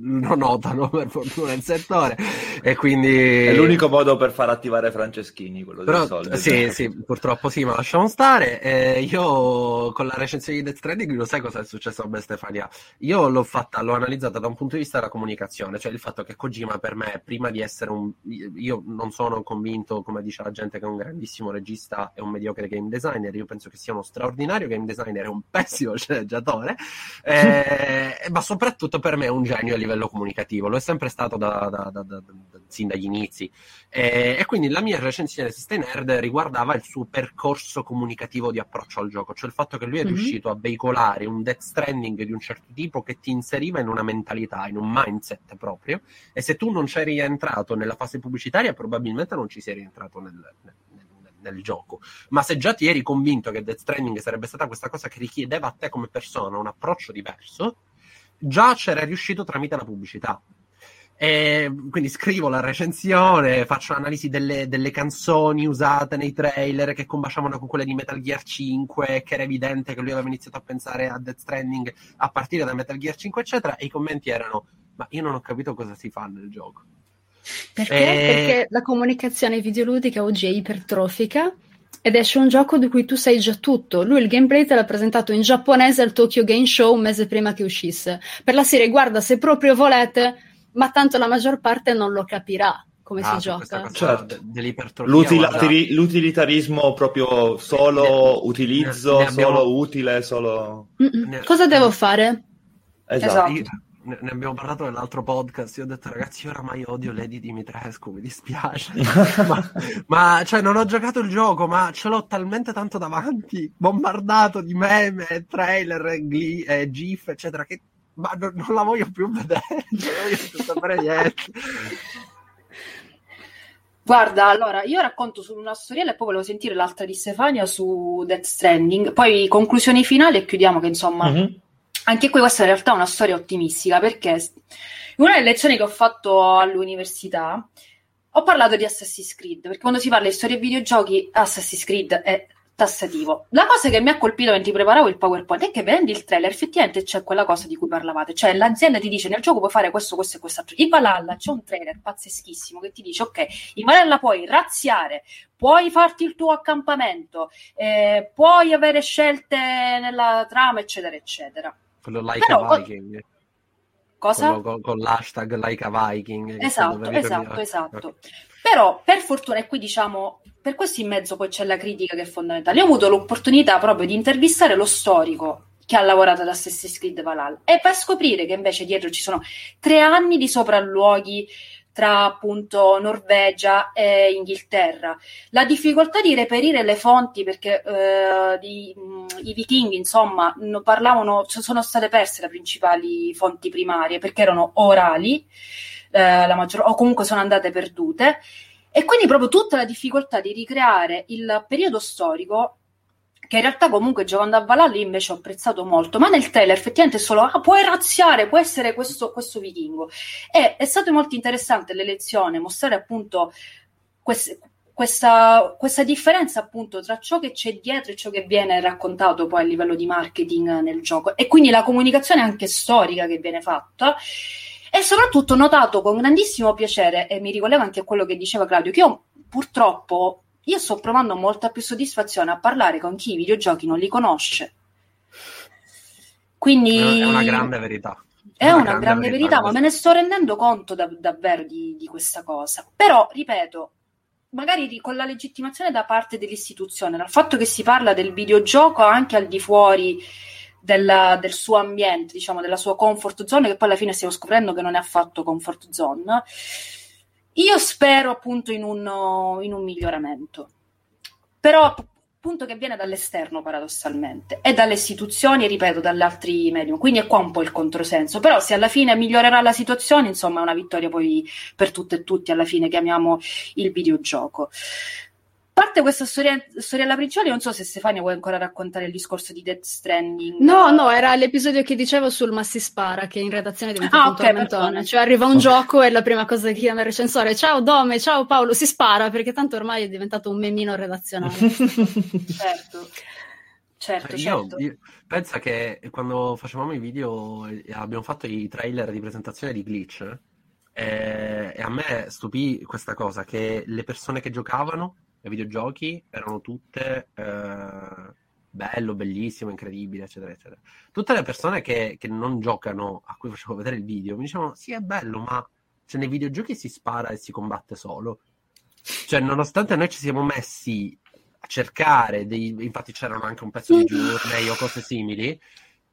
lo notano per fortuna il settore e quindi... È l'unico modo per far attivare Franceschini, quello Però, dei soldi. Sì, sì, purtroppo sì, ma lasciamo stare. Eh, io con la recensione di Death Stranding lo sai cosa è successo a me Stefania? Io l'ho fatta, l'ho analizzata da un punto di vista della comunicazione, cioè il fatto che Kojima per me, prima di essere un... Io non sono convinto, come dice la gente, che è un grandissimo regista e un mediocre game designer, io penso che sia uno straordinario game designer e un pessimo sceneggiatore eh, ma soprattutto per me è un genio a livello comunicativo, lo è sempre stato da, da, da, sin dagli inizi. Eh, e quindi la mia recensione di Stay Nerd riguardava il suo percorso comunicativo di approccio al gioco, cioè il fatto che lui è mm-hmm. riuscito a veicolare un death stranding di un certo tipo che ti inseriva in una mentalità, in un mindset proprio, e se tu non c'eri entrato nella fase pubblicitaria probabilmente non ci sei rientrato nel, nel nel gioco. Ma se già ti eri convinto che Death Stranding sarebbe stata questa cosa che richiedeva a te come persona un approccio diverso, già c'era riuscito tramite la pubblicità. E quindi scrivo la recensione, faccio analisi delle, delle, canzoni usate nei trailer che combaciavano con quelle di Metal Gear 5, che era evidente che lui aveva iniziato a pensare a Death Stranding a partire da Metal Gear 5, eccetera, e i commenti erano: Ma io non ho capito cosa si fa nel gioco. Perché? E... Perché la comunicazione videoludica oggi è ipertrofica ed esce un gioco di cui tu sai già tutto. Lui il gameplay te l'ha presentato in giapponese al Tokyo Game Show un mese prima che uscisse. Per la serie, guarda, se proprio volete, ma tanto la maggior parte non lo capirà come ah, si gioca. Certo. L'utilitari- l'utilitarismo proprio solo ne, utilizzo, ne abbiamo... solo utile, solo... Ne... Cosa devo fare? Esatto. esatto ne, ne, abbiamo parlato nell'altro podcast. Io ho detto, ragazzi, io oramai odio Lady Dimitrescu, mi dispiace. ma, ma, cioè, non ho giocato il gioco, ma ce l'ho talmente tanto davanti, bombardato di meme, trailer, gli, eh, GIF, eccetera, che ma non, non la voglio più vedere, non voglio più sapere niente. Guarda, allora io racconto su una storiella e poi volevo sentire l'altra di Stefania su Death Stranding, poi conclusioni finali e chiudiamo che insomma mm-hmm anche qui questa in realtà è una storia ottimistica perché una delle lezioni che ho fatto all'università ho parlato di Assassin's Creed perché quando si parla di storia e videogiochi Assassin's Creed è tassativo. La cosa che mi ha colpito mentre preparavo il PowerPoint è che vedendo il trailer effettivamente c'è quella cosa di cui parlavate, cioè l'azienda ti dice nel gioco puoi fare questo, questo e quest'altro. In Valhalla c'è un trailer pazzeschissimo che ti dice ok, in Valhalla puoi razziare, puoi farti il tuo accampamento, eh, puoi avere scelte nella trama eccetera eccetera. Quello like Però, a Viking. Cosa? Con, con, l'hashtag like a Viking. Esatto, esatto, esatto. Però per fortuna, e qui diciamo, per questo in mezzo poi c'è la critica che è fondamentale. Io ho avuto l'opportunità proprio di intervistare lo storico che ha lavorato ad Assassin's Creed Valhalla e per scoprire che invece dietro ci sono tre anni di sopralluoghi tra appunto Norvegia e Inghilterra. La difficoltà di reperire le fonti perché eh, di, mh, i vichinghi insomma parlavano, sono state perse le principali fonti primarie perché erano orali eh, maggior, o comunque sono andate perdute e quindi proprio tutta la difficoltà di ricreare il periodo storico che in realtà comunque giocando a Valhalla invece ho apprezzato molto, ma nel trailer effettivamente è solo, ah, puoi razziare, può essere questo, questo vichingo. E è stato molto interessante l'elezione, mostrare appunto queste, questa, questa, differenza appunto tra ciò che c'è dietro e ciò che viene raccontato poi a livello di marketing nel gioco e quindi la comunicazione anche storica che viene fatta e soprattutto ho notato con grandissimo piacere e mi ricollego anche a quello che diceva Claudio che io purtroppo io sto provando molta più soddisfazione a parlare con chi i videogiochi non li conosce. Quindi è una grande verità. È una, grande, grande, verità, verità ma me ne sto rendendo conto da, davvero di, di questa cosa. Però, ripeto, magari con la legittimazione da parte dell'istituzione, dal fatto che si parla del videogioco anche al di fuori della, del suo ambiente, diciamo, della sua comfort zone, che poi alla fine stiamo scoprendo che non è affatto comfort zone io spero appunto in un, in un miglioramento, però appunto che viene dall'esterno paradossalmente e dalle istituzioni ripeto dagli altri medium. Quindi è qua un po' il controsenso. Però se alla fine migliorerà la situazione insomma è una vittoria poi per tutte e tutti alla fine chiamiamo il videogioco parte questa storia, storiella principale, non so se Stefania vuoi ancora raccontare il discorso di Death Stranding. No, no, era l'episodio che dicevo sul Ma si spara, che in redazione diventa ah, un okay, tormentone. Cioè arriva un gioco e la prima cosa che chiama il recensore, ciao Dome, ciao Paolo, si spara, perché tanto ormai è diventato un memino redazionale. certo. Certo, io, certo. io- pensa che quando facevamo i video abbiamo fatto i trailer di presentazione di Glitch eh, e a me stupì questa cosa che le persone che giocavano ai videogiochi erano tutte eh, bello, bellissimo, incredibile, eccetera, eccetera. Tutte le persone che, che non giocano, a cui facevo vedere il video, mi dicevano sì è bello, ma cioè, nei videogiochi si spara e si combatte solo. Cioè, nonostante noi ci siamo messi a cercare dei... infatti c'erano anche un pezzo di journey o cose simili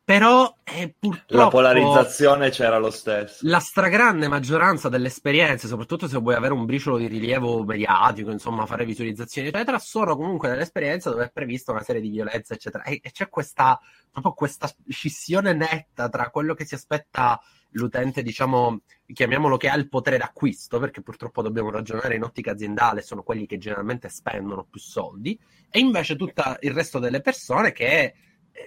però eh, purtroppo La polarizzazione c'era lo stesso. la stragrande maggioranza delle esperienze soprattutto se vuoi avere un briciolo di rilievo mediatico insomma fare visualizzazioni eccetera sono comunque delle esperienze dove è prevista una serie di violenze eccetera e, e c'è questa proprio questa scissione netta tra quello che si aspetta l'utente diciamo chiamiamolo che ha il potere d'acquisto perché purtroppo dobbiamo ragionare in ottica aziendale sono quelli che generalmente spendono più soldi e invece tutto il resto delle persone che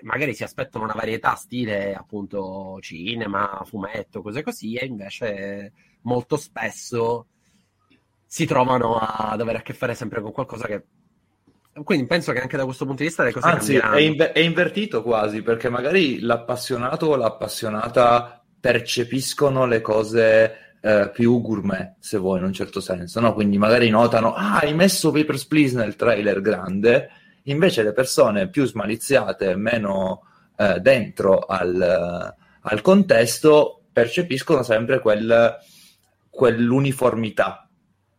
magari si aspettano una varietà stile appunto cinema, fumetto, cose così, e invece molto spesso si trovano a dover a che fare sempre con qualcosa che... Quindi penso che anche da questo punto di vista le cose Anzi, cambieranno. è, inve- è invertito quasi, perché magari l'appassionato o l'appassionata percepiscono le cose eh, più gourmet, se vuoi, in un certo senso, no? Quindi magari notano, ah, hai messo Papers, Please nel trailer grande, invece le persone più smaliziate, meno eh, dentro al, al contesto, percepiscono sempre quel, quell'uniformità,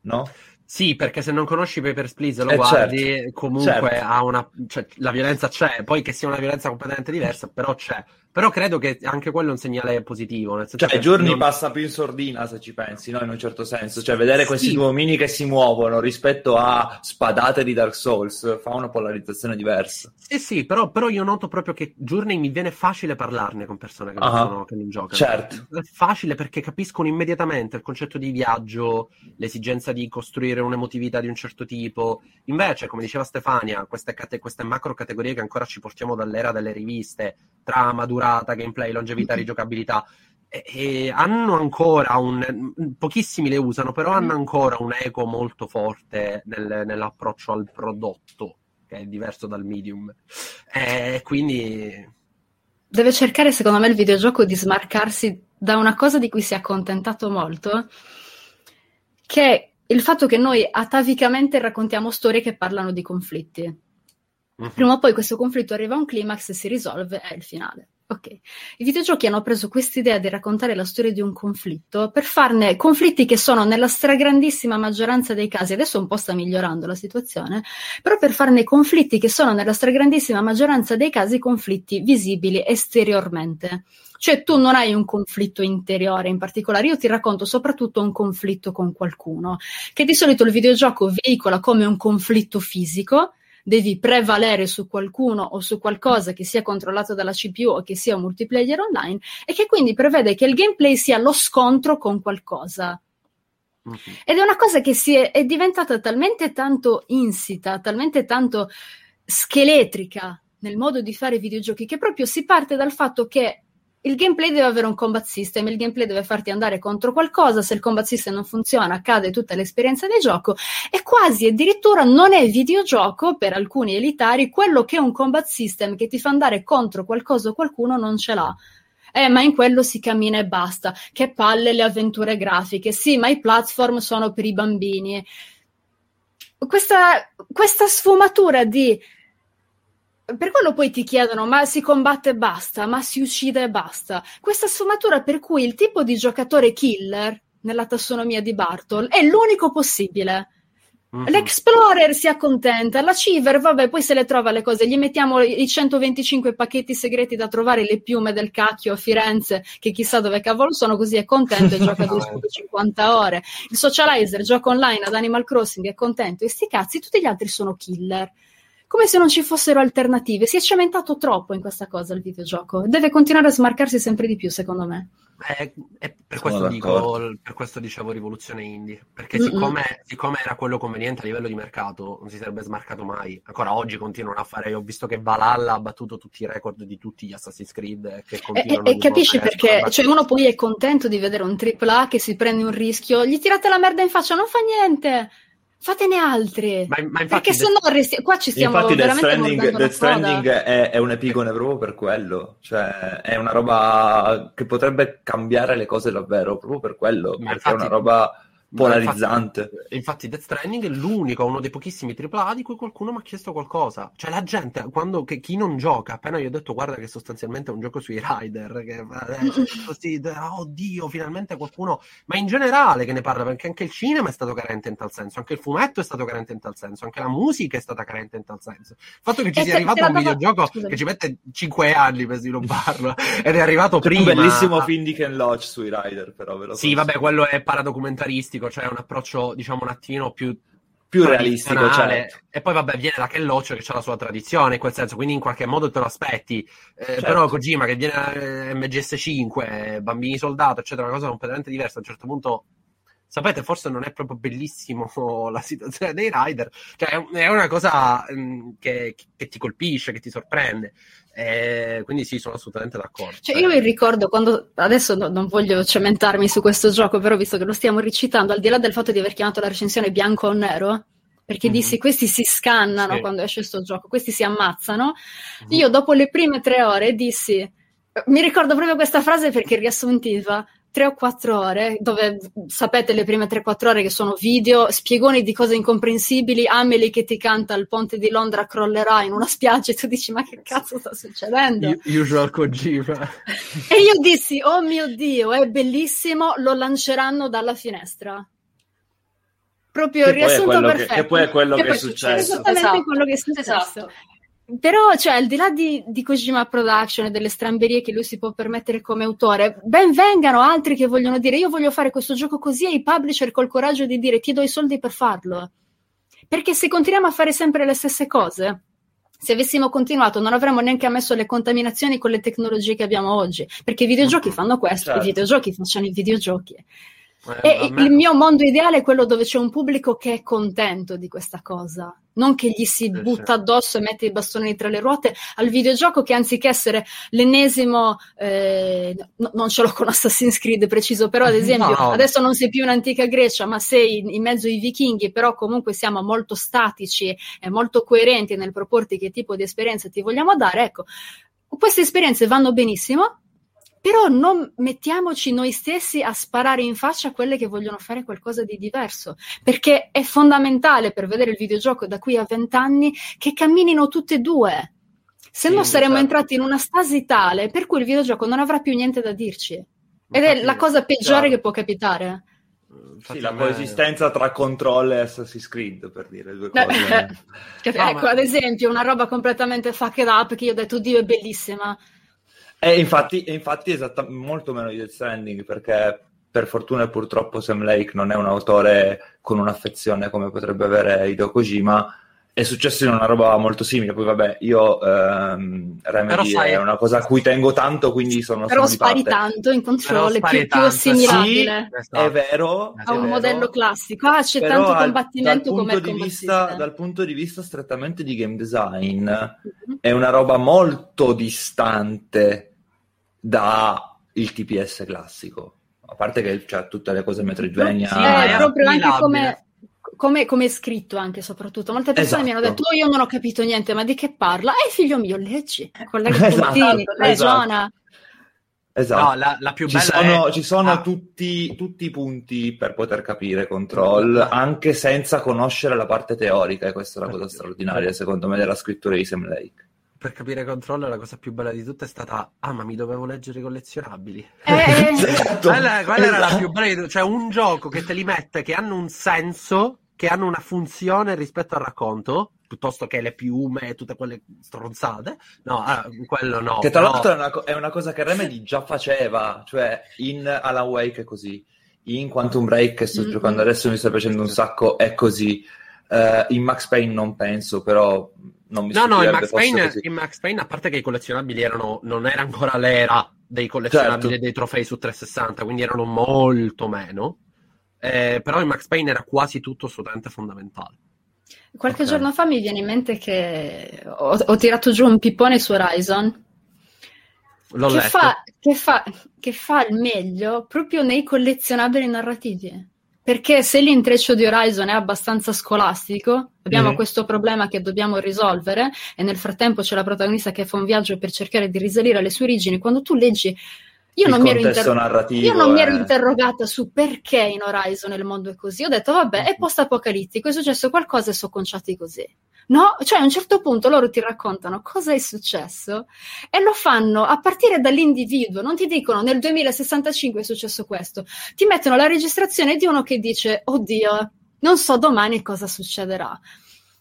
no? Sì, perché se non conosci Papers, Please lo Eh, guardi, certo, comunque certo. ha una... cioè, la violenza c'è, poi che sia una violenza completamente diversa, però c'è. Però credo che anche quello è un segnale positivo, nel senso Cioè, che giorni non- passa più in sordina, se ci pensi, no? In un certo senso. Cioè, vedere questi Sì. due omini che si muovono rispetto a spadate di Dark Souls fa una polarizzazione diversa. Sì, sì, però, però io noto proprio che Journey mi viene facile parlarne con persone che, non, Ah, sono- che non giocano. certo. È facile perché capiscono immediatamente il concetto di viaggio, l'esigenza di costruire un'emotività di un certo tipo. Invece, come diceva Stefania, queste, cate- queste macro categorie che ancora ci portiamo dall'era delle riviste, trama, durata, gameplay, longevità, rigiocabilità, e, e hanno ancora un... pochissimi le usano, però hanno ancora un eco molto forte nel- nell'approccio al prodotto che è diverso dal medium. E quindi Deve cercare, secondo me, il videogioco di smarcarsi da una cosa di cui si è accontentato molto, che è il fatto che noi atavicamente raccontiamo storie che parlano di conflitti. Prima o poi questo conflitto arriva a un climax e si risolve, è il finale. Ok. I videogiochi hanno preso quest'idea di raccontare la storia di un conflitto per farne conflitti che sono nella stragrandissima maggioranza dei casi, adesso un po' sta migliorando la situazione, però per farne conflitti che sono nella stragrandissima maggioranza dei casi conflitti visibili esteriormente. Cioè tu non hai un conflitto interiore in particolare, io ti racconto soprattutto un conflitto con qualcuno, che di solito il videogioco veicola come un conflitto fisico, devi prevalere su qualcuno o su qualcosa che sia controllato dalla CPU o che sia un multiplayer online e che quindi prevede che il gameplay sia lo scontro con qualcosa. Mhm. Ed è una cosa che si è, è diventata talmente tanto insita, talmente tanto scheletrica nel modo di fare videogiochi che proprio si parte dal fatto che il gameplay deve avere un combat system, il gameplay deve farti andare contro qualcosa, se il combat system non funziona cade tutta l'esperienza di gioco e quasi addirittura non è videogioco per alcuni elitari quello che è un combat system che ti fa andare contro qualcosa o qualcuno non ce l'ha. Eh, ma in quello si cammina e basta. Che palle le avventure grafiche. Sì, ma i platform sono per i bambini. Questa, questa sfumatura di per quello poi ti chiedono ma si combatte e basta, ma si uccide e basta. Questa sfumatura per cui il tipo di giocatore killer nella tassonomia di Bartol è l'unico possibile. Mhm. L'Explorer si accontenta, la Civer, vabbè, poi se le trova le cose, gli mettiamo i 125 pacchetti segreti da trovare le piume del cacchio a Firenze, che chissà dove cavolo sono, così è contento e gioca 250 ore. Il socializer gioca online ad Animal Crossing, è contento, e sti cazzi, tutti gli altri sono killer come se non ci fossero alternative. Si è cementato troppo in questa cosa il videogioco. Deve continuare a smarcarsi sempre di più, secondo me. Eh, eh, per, questo dico, per questo dicevo rivoluzione indie, perché siccome, siccome era quello conveniente a livello di mercato, non si sarebbe smarcato mai. Ancora oggi continuano a fare, ho visto che Valhalla ha battuto tutti i record di tutti gli Assassin's Creed eh, che E, continuano e- e capisci perché? Cioè, uno poi è contento di vedere un AAA che si prende un rischio, gli tirate la merda in faccia, non fa niente. Fatene altri. Ma, ma infatti, Perché se no resti- qua ci stiamo Infatti Death veramente Stranding, Death Stranding è, è un'epigone proprio per quello, cioè è una roba che potrebbe cambiare le cose davvero, proprio per quello, Ma perché è infatti- una roba polarizzante. Infatti, infatti Death Stranding è l'unico, uno dei pochissimi AAA di cui qualcuno mi ha chiesto qualcosa. Cioè la gente, quando, che, chi non gioca, appena io ho detto guarda che sostanzialmente è un gioco sui rider, che, eh, così, oh, oddio, finalmente qualcuno... Ma in generale che ne parla, perché anche il cinema è stato carente in tal senso, anche il fumetto è stato carente in tal senso, anche la musica è stata carente in tal senso. Il fatto che ci E sia arrivato un videogioco scusami. che ci mette 5 anni per svilupparlo ed è arrivato C'è prima... un bellissimo film di Ken Loach sui rider, però ve lo Sì, vabbè, quello è paradocumentaristico, cioè un approccio, diciamo, un attimino più più realistico, certo. E poi, vabbè, viene da Ken Loach che ha la sua tradizione in quel senso, quindi in qualche modo te lo aspetti. Eh, Certo. Però Kojima che viene da eh, MGS5, Bambini Soldato, eccetera, una cosa completamente diversa. A un certo punto, sapete, forse non è proprio bellissimo la situazione dei rider. Cioè, è un- è una cosa mm, che, che ti colpisce, che ti sorprende. Eh, quindi sì, sono assolutamente d'accordo. Cioè, io mi ricordo quando, adesso no- non voglio cementarmi su questo gioco, però visto che lo stiamo recitando, al di là del fatto di aver chiamato la recensione bianco o nero, perché Mhm. dissi questi si scannano Sì. quando esce sto gioco, questi si ammazzano, Mhm. io dopo le prime tre ore dissi, mi ricordo proprio questa frase perché riassuntiva, tre o quattro ore, dove sapete le prime tre o quattro ore che sono video, spiegoni di cose incomprensibili, Amelie che ti canta il ponte di Londra crollerà in una spiaggia e tu dici ma che cazzo sta succedendo? Usual Kojima. E io dissi, oh mio Dio, è bellissimo, lo lanceranno dalla finestra. Proprio il Che è riassunto quello che- perfetto. che poi è quello che è poi successo. Esattamente Esatto. quello che è successo. Esatto. Però, cioè, al di là di, di Kojima Production e delle stramberie che lui si può permettere come autore, ben vengano altri che vogliono dire io voglio fare questo gioco così e i publisher col coraggio di dire ti do i soldi per farlo. Perché se continuiamo a fare sempre le stesse cose, se avessimo continuato non avremmo neanche ammesso le contaminazioni con le tecnologie che abbiamo oggi. Perché i videogiochi fanno questo, Certo. i videogiochi facciano i videogiochi. Eh, il mio mondo ideale è quello dove c'è un pubblico che è contento di questa cosa, non che gli si butta addosso e mette i bastoni tra le ruote al videogioco che anziché essere l'ennesimo, eh, no- non ce l'ho con Assassin's Creed preciso, però ad esempio No, no. adesso non sei più un'antica Grecia, ma sei in, in mezzo ai vichinghi, però comunque siamo molto statici e molto coerenti nel proporti che tipo di esperienza ti vogliamo dare, ecco, queste esperienze vanno benissimo, però non mettiamoci noi stessi a sparare in faccia a quelle che vogliono fare qualcosa di diverso, perché è fondamentale per vedere il videogioco da qui a vent'anni che camminino tutte e due. Se Sì, no saremo certo. entrati in una stasi tale per cui il videogioco non avrà più niente da dirci. Ed è infatti- la cosa peggiore chiaro. che può capitare. infatti Sì, la me- coesistenza tra control e Assassin's Creed, per dire due cose. Che- No, ecco, ma- ad esempio, una roba completamente fucked up che io ho detto, Dio, è bellissima. E infatti, e infatti esatta- molto meno di Death Stranding, perché per fortuna e purtroppo Sam Lake non è un autore con un'affezione come potrebbe avere Hideo Kojima. È successo in una roba molto simile. Poi, vabbè, io ehm, Remedy sai- è una cosa a cui tengo tanto, quindi sono, Però sono spari parte. tanto in control, Però è più, più assimilabile Esatto. È vero, A un modello classico. Ah, c'è però tanto al- combattimento dal come dal punto di vista strettamente di game design, Mhm. è una roba molto distante da il TPS classico. A parte che c'ha tutte le cose Metroidvania. Sì, Eh, è proprio anche come, come, come è scritto anche soprattutto. Molte persone mi hanno Esatto. detto, oh io non ho capito niente, ma di che parla? Eh figlio mio, leggi, collega Esatto, Puntini, esatto. ragiona. Esatto. No, la, la più ci bella sono, è... ci sono Ah, tutti, tutti i punti per poter capire Control, anche senza conoscere la parte teorica, e questa è la cosa straordinaria, secondo me, della scrittura di Sam Lake. Per capire Control la cosa più bella di tutte è stata ah ma mi dovevo leggere i collezionabili Eh, Esatto. quella, quella era la Esatto. più bella di tutte cioè un gioco che te li mette che hanno un senso che hanno una funzione rispetto al racconto piuttosto che le piume e tutte quelle stronzate no ah, quello no Che tra però- l'altro è una, co- è una cosa che Remedy già faceva, cioè in Alan Wake è così, in Quantum Break che sto Mm-mm. giocando adesso mi sta piacendo un sacco, è così. Eh, in Max Payne non penso, però non mi No, no, in Max, Payne, così. in Max Payne, a parte che i collezionabili erano, non era ancora l'era dei collezionabili Certo. dei trofei su 360, quindi erano molto meno. Eh, però in Max Payne era quasi tutto assolutamente fondamentale. Qualche Ok. giorno fa mi viene in mente che ho, ho tirato giù un pippone su Horizon L'ho che letto. fa, che, fa, che fa il meglio proprio nei collezionabili narrativi. Perché se l'intreccio di Horizon è abbastanza scolastico, abbiamo mm-hmm. questo problema che dobbiamo risolvere e nel frattempo c'è la protagonista che fa un viaggio per cercare di risalire alle sue origini, quando tu leggi io non, inter- io non, mi ero interrogata su perché in Horizon il mondo è così. Ho detto, vabbè, è post-apocalittico, è successo qualcosa e sono conciati così. No, cioè a un certo punto loro ti raccontano cosa è successo e lo fanno a partire dall'individuo, non ti dicono nel 2065 è successo questo, ti mettono la registrazione di uno che dice, oddio, non so domani cosa succederà.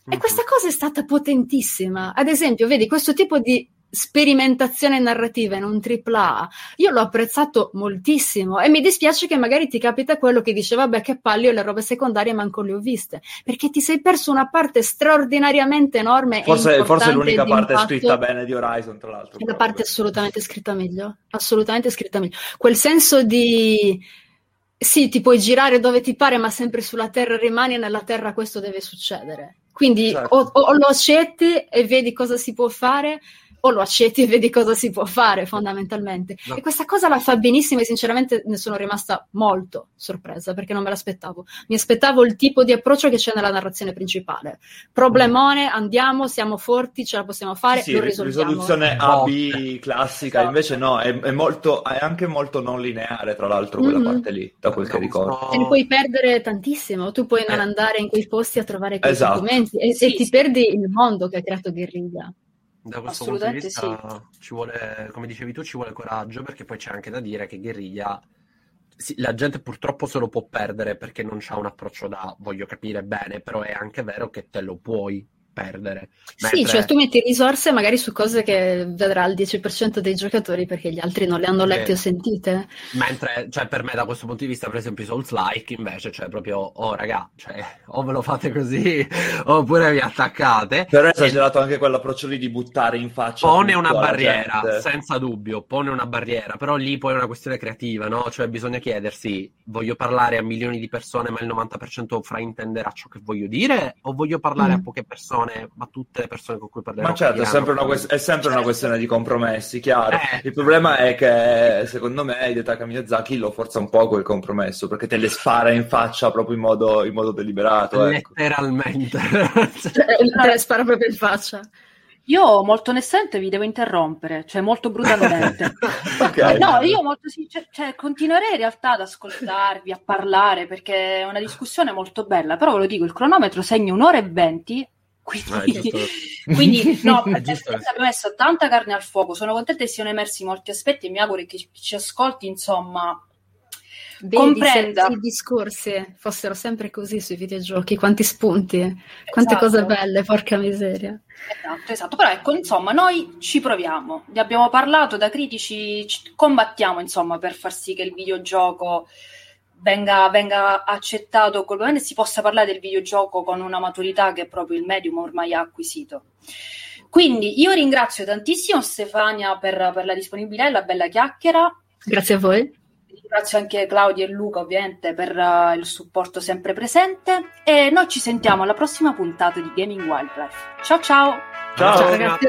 E questa cosa è stata potentissima. Ad esempio, vedi, questo tipo di sperimentazione narrativa in un AAA, io l'ho apprezzato moltissimo e mi dispiace che magari ti capita quello che dice vabbè che palle le robe secondarie manco le ho viste, perché ti sei perso una parte straordinariamente enorme forse, forse l'unica parte scritta bene di Horizon tra l'altro. La parte assolutamente scritta meglio, assolutamente scritta meglio. Quel senso di sì, ti puoi girare dove ti pare, ma sempre sulla terra rimani e nella terra questo deve succedere. Quindi certo. o, o, lo accetti e vedi cosa si può fare, o lo accetti e vedi cosa si può fare fondamentalmente. No. E questa cosa la fa benissimo e sinceramente ne sono rimasta molto sorpresa perché non me l'aspettavo. Mi aspettavo il tipo di approccio che c'è nella narrazione principale. Problemone, andiamo, siamo forti, ce la possiamo fare, sì, lo risolviamo. Risoluzione A-B classica, esatto. invece no, è, è, molto, è, anche molto non lineare tra l'altro quella mm-hmm. parte lì, da quel che ricordo. Te ne puoi perdere tantissimo, tu puoi non eh. andare in quei posti a trovare quei esatto. documenti e, sì, e ti sì. perdi il mondo che ha creato Guerriglia. Da questo punto di vista sì. ci vuole, come dicevi tu, ci vuole coraggio perché poi c'è anche da dire che Guerriglia sì, la gente purtroppo se lo può perdere perché non c'ha un approccio da voglio capire bene, però è anche vero che te lo puoi perdere. Mentre... Sì, cioè tu metti risorse magari su cose che vedrà il 10% dei giocatori perché gli altri non le hanno lette eh, o sentite. Mentre, cioè per me da questo punto di vista, per esempio i Souls-like invece, cioè proprio, oh raga, cioè, o ve lo fate così oppure vi attaccate. Però è esagerato e... anche quell'approccio lì di buttare in faccia. Pone una barriera, gente. senza dubbio, pone una barriera, però lì poi è una questione creativa, no? Cioè bisogna chiedersi, voglio parlare a milioni di persone ma il 90% fraintenderà ciò che voglio dire o voglio parlare mm. a poche persone persone, ma tutte le persone con cui parlerò. Ma certo, è sempre, una, que- è sempre certo. una, questione di compromessi, chiaro. Eh. Il problema è che, secondo me, Hidetaka Miyazaki lo forza un po' quel compromesso, perché te le spara in faccia proprio in modo, in modo deliberato. Ecco. Letteralmente. Cioè, te le spara proprio in faccia. Io molto onestamente vi devo interrompere, cioè molto brutalmente. okay. No, io molto sincer- cioè, continuerei in realtà ad ascoltarvi, a parlare, perché è una discussione molto bella, però ve lo dico, il cronometro segna un'ora e venti quindi, eh, quindi no, abbiamo messo tanta carne al fuoco. Sono contenta che siano emersi molti aspetti e mi auguro che chi ci ascolti, insomma, Vedi, comprenda. Se i discorsi fossero sempre così sui videogiochi, quanti spunti, quante esatto. cose belle, porca miseria. Esatto, esatto. Però ecco, insomma, noi ci proviamo. Ne abbiamo parlato da critici, combattiamo, insomma, per far sì che il videogioco venga, venga accettato e si possa parlare del videogioco con una maturità che proprio il medium ormai ha acquisito. Quindi io ringrazio tantissimo Stefania per, per la disponibilità e la bella chiacchiera. Grazie a voi. Ringrazio anche Claudia e Luca ovviamente per uh, il supporto sempre presente e noi ci sentiamo alla prossima puntata di Gaming Wildlife. Ciao ciao! Ciao, ciao ragazzi!